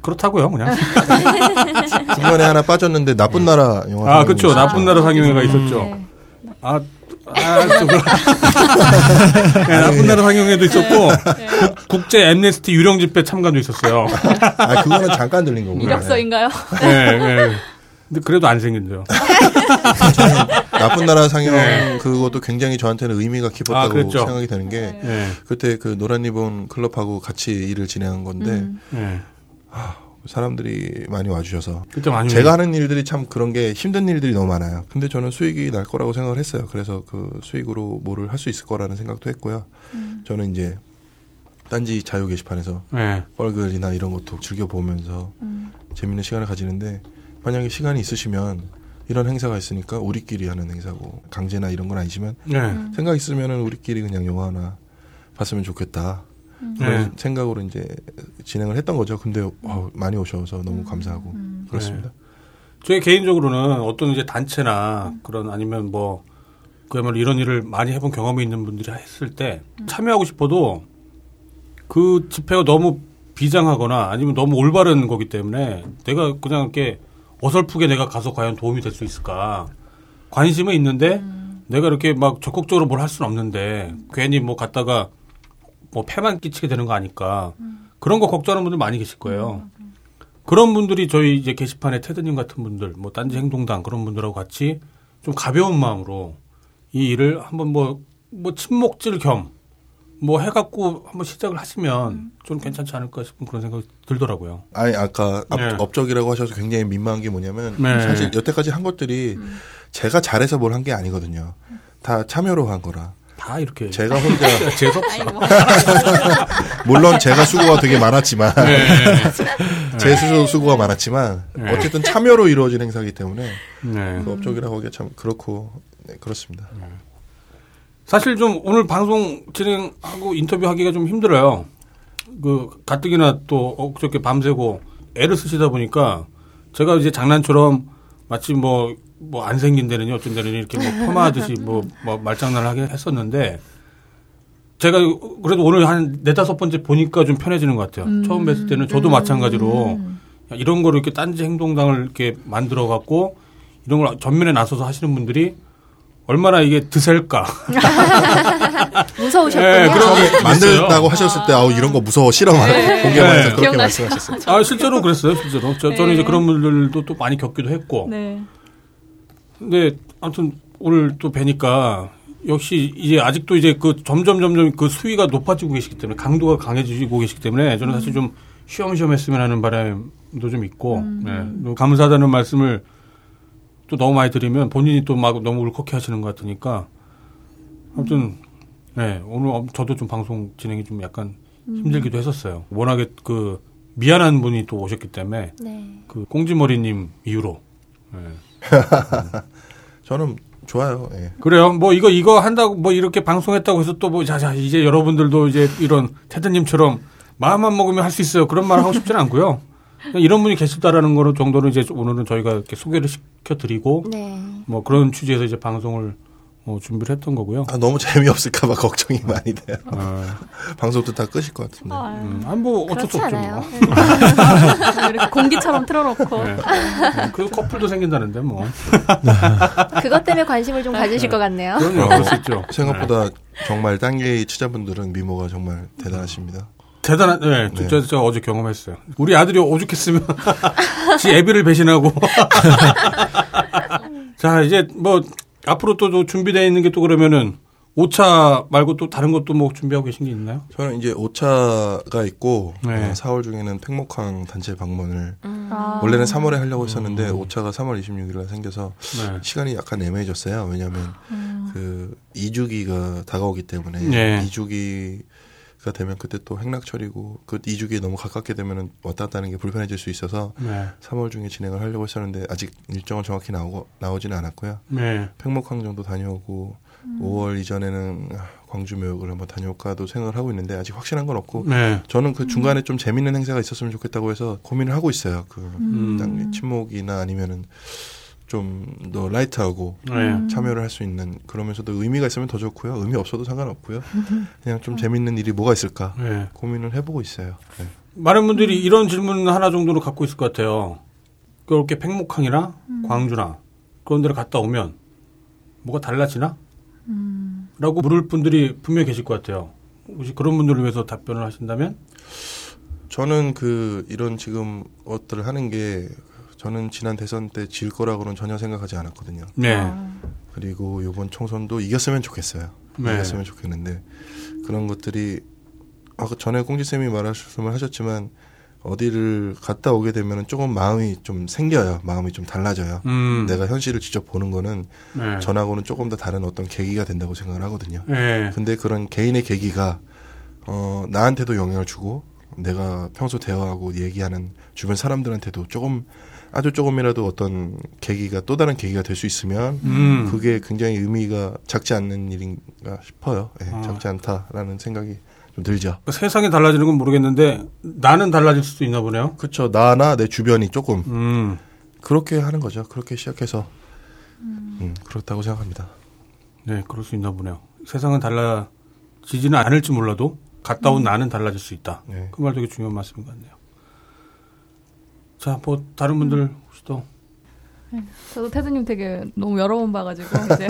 그렇다고요, 그냥. [LAUGHS] 중간에 하나 빠졌는데 나쁜 나라 영화. 아, 그렇죠. 나쁜 나라 상영회가 있었죠. 네. 아, 아, 좀 그렇- [LAUGHS] 네, 나쁜 나라 상영회도 있었고 국제 엠네스티 유령 집회 참관도 있었어요. 아, 그거는 잠깐 들린 거고. 이력서인가요? 네, 네. 근데 그래도 안 생긴대요. 나쁜 나라 상영 네. 그것도 굉장히 저한테는 의미가 깊었다고 아, 그랬죠. 생각이 되는 게 네, 그때 그 노란 리본 클럽하고 같이 일을 진행한 건데 네. 사람들이 많이 와주셔서 많이 제가 하는 일들이 참 그런 게 힘든 일들이 너무 많아요. 근데 저는 수익이 날 거라고 생각을 했어요. 그래서 그 수익으로 뭐를 할 수 있을 거라는 생각도 했고요. 저는 이제 딴지 자유 게시판에서 네. 뻘글이나 이런 것도 즐겨 보면서 재밌는 시간을 가지는데 만약에 시간이 있으시면 이런 행사가 있으니까 우리끼리 하는 행사고 강제나 이런 건 아니지만 네. 생각 있으면은 우리끼리 그냥 영화 하나 봤으면 좋겠다. 네. 그런 생각으로 이제 진행을 했던 거죠. 근데 어, 많이 오셔서 너무 감사하고 그렇습니다. 저희 개인적으로는 어떤 이제 단체나 그런 아니면 뭐 그야말로 이런 일을 많이 해본 경험이 있는 분들이 했을 때 참여하고 싶어도 그 집회가 너무 비장하거나 아니면 너무 올바른 거기 때문에 내가 그냥 이렇게 어설프게 내가 가서 과연 도움이 될 수 있을까 관심은 있는데 내가 이렇게 막 적극적으로 뭘 할 수는 없는데 괜히 뭐 갔다가 뭐 폐만 끼치게 되는 거 아니까 그런 거 걱정하는 분들 많이 계실 거예요. 그런 분들이 저희 이제 게시판에 테드님 같은 분들, 뭐 딴지 행동당 그런 분들하고 같이 좀 가벼운 마음으로 이 일을 한번 뭐, 뭐 침묵질 겸 뭐 해갖고 한번 시작을 하시면 좀 괜찮지 않을까 싶은 그런 생각이 들더라고요. 아니 아까 앞- 네. 업적이라고 하셔서 굉장히 민망한 게 뭐냐면 네. 사실 여태까지 한 것들이 제가 잘해서 뭘 한 게 아니거든요. 다 참여로 한 거라. 다 이렇게 제가 혼자 [LAUGHS] 재수없어. [LAUGHS] 물론 제가 수고가 되게 많았지만 네. [LAUGHS] 제 스스로 수고가 많았지만 네. 어쨌든 참여로 이루어진 행사이기 때문에 네. 그 업적이라고 하기가 참 그렇고 네, 그렇습니다. 사실 좀 오늘 방송 진행하고 인터뷰하기가 좀 힘들어요. 그 가뜩이나 또 엊그저께 밤새고 애를 쓰시다 보니까 제가 이제 장난처럼 마치 뭐 뭐 안 생긴 데는 어떤 데는 이렇게 뭐 폄하하듯이 뭐, 뭐 말장난을 하게 했었는데 제가 그래도 오늘 한 네다섯 번째 보니까 좀 편해지는 것 같아요. 처음 뵀을 때는 저도 마찬가지로 이런 거를 이렇게 딴지 행동당을 이렇게 만들어 갖고 이런 걸 전면에 나서서 하시는 분들이 얼마나 이게 드셀까. [LAUGHS] 무서우셨군요. 네, 그런 게. 만들다고 하셨을 때 아우 이런 거 무서워 싫어 막 공개방에서 네. 그렇게? 말씀하셨어요. 아, 실제로 그랬어요, 실제로. 저, 저는 이제 그런 분들도 또 많이 겪기도 했고. 네. 근데 아무튼 오늘 또 뵈니까 역시 이제 아직도 이제 그 점점 점점 그 수위가 높아지고 계시기 때문에 강도가 강해지고 계시기 때문에 저는 사실 좀 쉬엄쉬엄 했으면 하는 바람도 좀 있고, 네. 또 감사하다는 말씀을 또 너무 많이 드리면 본인이 또 막 너무 울컥해 하시는 것 같으니까 아무튼 네, 오늘 엄- 저도 좀 방송 진행이 좀 약간 힘들기도 했었어요. 워낙에 그 미안한 분이 또 오셨기 때문에 네. 그 꽁지머리님 이후로. 네. [LAUGHS] 저는 좋아요. 예. 그래요. 뭐 이거 이거 한다고 뭐 이렇게 방송했다고 해서 또 뭐 자자 이제 여러분들도 이제 이런 테드님처럼 마음만 먹으면 할 수 있어요. 그런 말 하고 싶지는 않고요. 그냥 이런 분이 계시다라는 거는 정도는 이제 오늘은 저희가 이렇게 소개를 시켜드리고 네. 뭐 그런 취지에서 이제 방송을 어, 준비를 했던 거고요. 아, 너무 재미없을까봐 걱정이 많이 돼요. 어, [LAUGHS] 방송도 다 끄실 것 같은데. 음, 아니 뭐 어쩔 수 없죠. 뭐. 이렇게 공기처럼 틀어놓고. 네. 어, 그래서 커플도 생긴다는데 뭐. [LAUGHS] 그것 때문에 관심을 좀 가지실 것 같네요. 그럼요, 그럴 수 있죠. 생각보다 정말 딴게이 치자분들은 미모가 정말 대단하십니다. 대단한, 네, 네. 저, 저 어제 경험했어요. 우리 아들이 오죽했으면, [LAUGHS] 지 애비를 배신하고. [LAUGHS] 자, 이제 뭐, 앞으로 또, 또 준비되어 있는 게 또 그러면은, 오차 말고 또 다른 것도 뭐 준비하고 계신 게 있나요? 저는 이제 오차가 있고 네. 어, 4월 중에는 팽목항 단체 방문을 아. 원래는 3월에 하려고 했었는데 오차가 3월 26일에 생겨서 네. 시간이 약간 애매해졌어요. 왜냐하면 그 2주기가 다가오기 때문에 네. 2주기 가 되면 그때 또 행락철이고 그 2주기에 너무 가깝게 되면은 왔다 갔다 하는 게 불편해질 수 있어서 네. 3월 중에 진행을 하려고 했었는데 아직 일정은 정확히 나오고 나오지는 않았고요. 네. 팽목항 정도 다녀오고 5월 이전에는 광주 묘역을 한번 다녀올까도 생각을 하고 있는데 아직 확실한 건 없고 네. 저는 그 중간에 좀 재밌는 행사가 있었으면 좋겠다고 해서 고민을 하고 있어요. 그 음. 땅 침묵이나 아니면은 좀 더 라이트하고 네. 참여를 할 수 있는 그러면서도 의미가 있으면 더 좋고요. 의미 없어도 상관없고요. 그냥 좀 재밌는 일이 뭐가 있을까 네. 고민을 해보고 있어요. 네. 많은 분들이 이런 질문 하나 정도는 갖고 있을 것 같아요. 그렇게 팽목항이나 광주나 그런 데를 갔다 오면 뭐가 달라지나? 라고 물을 분들이 분명히 계실 것 같아요. 혹시 그런 분들을 위해서 답변을 하신다면? 저는 그 이런 지금 것들을 하는 게 저는 지난 대선 때 질 거라고는 전혀 생각하지 않았거든요. 네. 그리고 이번 총선도 이겼으면 좋겠어요. 네. 이겼으면 좋겠는데 그런 것들이 아까 전에 공지쌤이 말씀을 하셨지만 어디를 갔다 오게 되면 조금 마음이 좀 생겨요. 마음이 좀 달라져요. 음. 내가 현실을 직접 보는 거는 네. 전하고는 조금 더 다른 어떤 계기가 된다고 생각을 하거든요. 네. 근데 그런 개인의 계기가 어 나한테도 영향을 주고 내가 평소 대화하고 얘기하는 주변 사람들한테도 조금 아주 조금이라도 어떤 계기가 또 다른 계기가 될 수 있으면 음. 그게 굉장히 의미가 작지 않는 일인가 싶어요. 예, 아. 작지 않다라는 생각이 좀 들죠. 그 세상이 달라지는 건 모르겠는데 나는 달라질 수도 있나 보네요. 그렇죠. 나나 내 주변이 조금 음. 그렇게 하는 거죠. 그렇게 시작해서 음, 그렇다고 생각합니다. 네, 그럴 수 있나 보네요. 세상은 달라지지는 않을지 몰라도 갔다 온 나는 달라질 수 있다. 네. 그말 되게 중요한 말씀인 것 같네요. 자, 뭐 다른 분들 혹시 또 저도 테드님 되게 너무 여러 번 봐가지고 [LAUGHS] 이제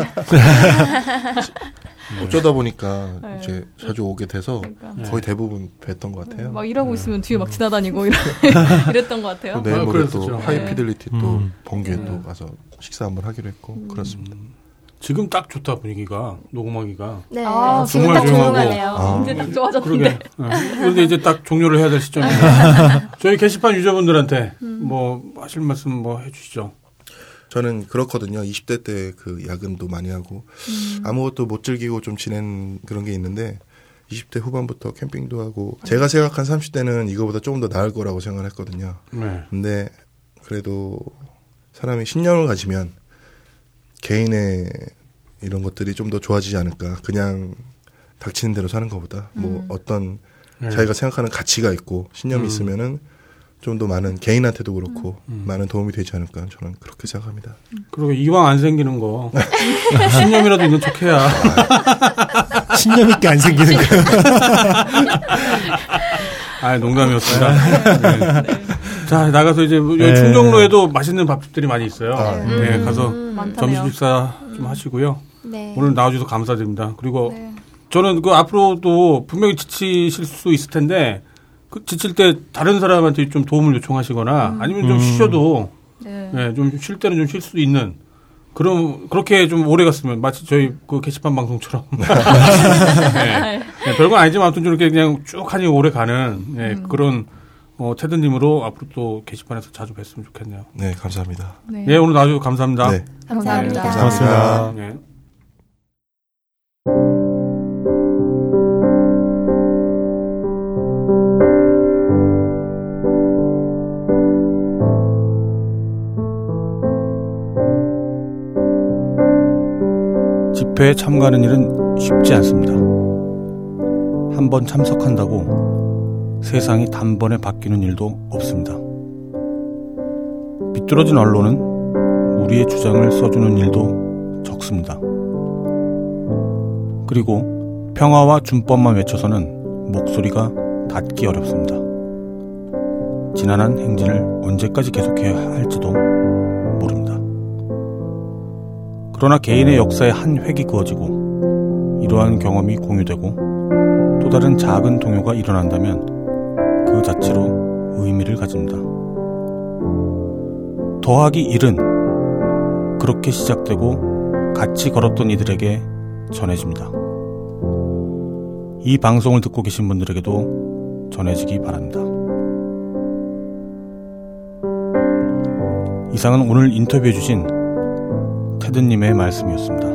어쩌다 보니까 네. 이제 자주 오게 돼서 그러니까 거의 대부분 뵀던 것 같아요. 막 일하고 있으면 뒤에 막 지나다니고 [LAUGHS] 이러, 이랬던 것 같아요. 또 내일 아, 모레 그랬었죠. 또 네. 하이피델리티 또 음. 번개에 네. 또 가서 식사 한번 하기로 했고 그렇습니다. 지금 딱 좋다 분위기가 녹음하기가. 네, 아, 지금 정말 딱. 조용하네요. 아. 이제 딱 좋아졌는데. 그러게. 네. 그런데 이제 딱 종료를 해야 될 시점이에요. [LAUGHS] 저희 게시판 유저분들한테 뭐 하실 말씀 뭐 해주시죠. 저는 그렇거든요. 20대 때 그 야근도 많이 하고 아무것도 못 즐기고 좀 지낸 그런 게 있는데 20대 후반부터 캠핑도 하고 제가 생각한 30대는 이거보다 조금 더 나을 거라고 생각을 했거든요. 네. 근데 그래도 사람이 신념을 가지면 개인의 이런 것들이 좀 더 좋아지지 않을까. 그냥 닥치는 대로 사는 것보다 뭐 어떤 네. 자기가 생각하는 가치가 있고 신념이 음. 있으면은 좀 더 많은 개인한테도 그렇고 많은 도움이 되지 않을까 저는 그렇게 생각합니다. 그리고 이왕 안 생기는 거 [LAUGHS] 신념이라도 있는 척해야. 신념 있게 안 생기는 거예요. 아, 농담이었습니다. 네. 자, 나가서 이제 뭐 여기 네. 충정로에도 맛있는 밥집들이 많이 있어요. 아, 네, 가서 많다네요. 점심 식사 좀 하시고요. 네. 오늘 나와주셔서 감사드립니다. 그리고 네. 저는 그 앞으로도 분명히 지치실 수 있을 텐데 그 지칠 때 다른 사람한테 좀 도움을 요청하시거나 아니면 좀 음. 쉬셔도 네. 네, 좀쉴 때는 좀 쉴 수 있는 그럼 그렇게 좀 오래 갔으면 마치 저희 그 게시판 방송처럼 [LAUGHS] 네. 네, 별건 아니지만 아무튼 좀 이렇게 그냥 쭉 하니 오래 가는 네, 그런 어, 테드님으로 앞으로 또 게시판에서 자주 뵀으면 좋겠네요. 네, 감사합니다. 네. 예, 오늘 나와주셔서 감사합니다. 네, 감사합니다. 네, 고맙습니다. 네. 집회에 참가하는 일은 쉽지 않습니다. 한 번 참석한다고 세상이 단번에 바뀌는 일도 없습니다. 비뚤어진 언론은 우리의 주장을 써주는 일도 적습니다. 그리고 평화와 준법만 외쳐서는 목소리가 닿기 어렵습니다. 지난한 행진을 언제까지 계속해야 할지도 모릅니다. 그러나 개인의 역사의 한 획이 그어지고 이러한 경험이 공유되고 또 다른 작은 동요가 일어난다면 그 자체로 의미를 가집니다. 더하기 1은 그렇게 시작되고 같이 걸었던 이들에게 전해집니다. 이 방송을 듣고 계신 분들에게도 전해지기 바랍니다. 이상은 오늘 인터뷰해주신 테드님의 말씀이었습니다.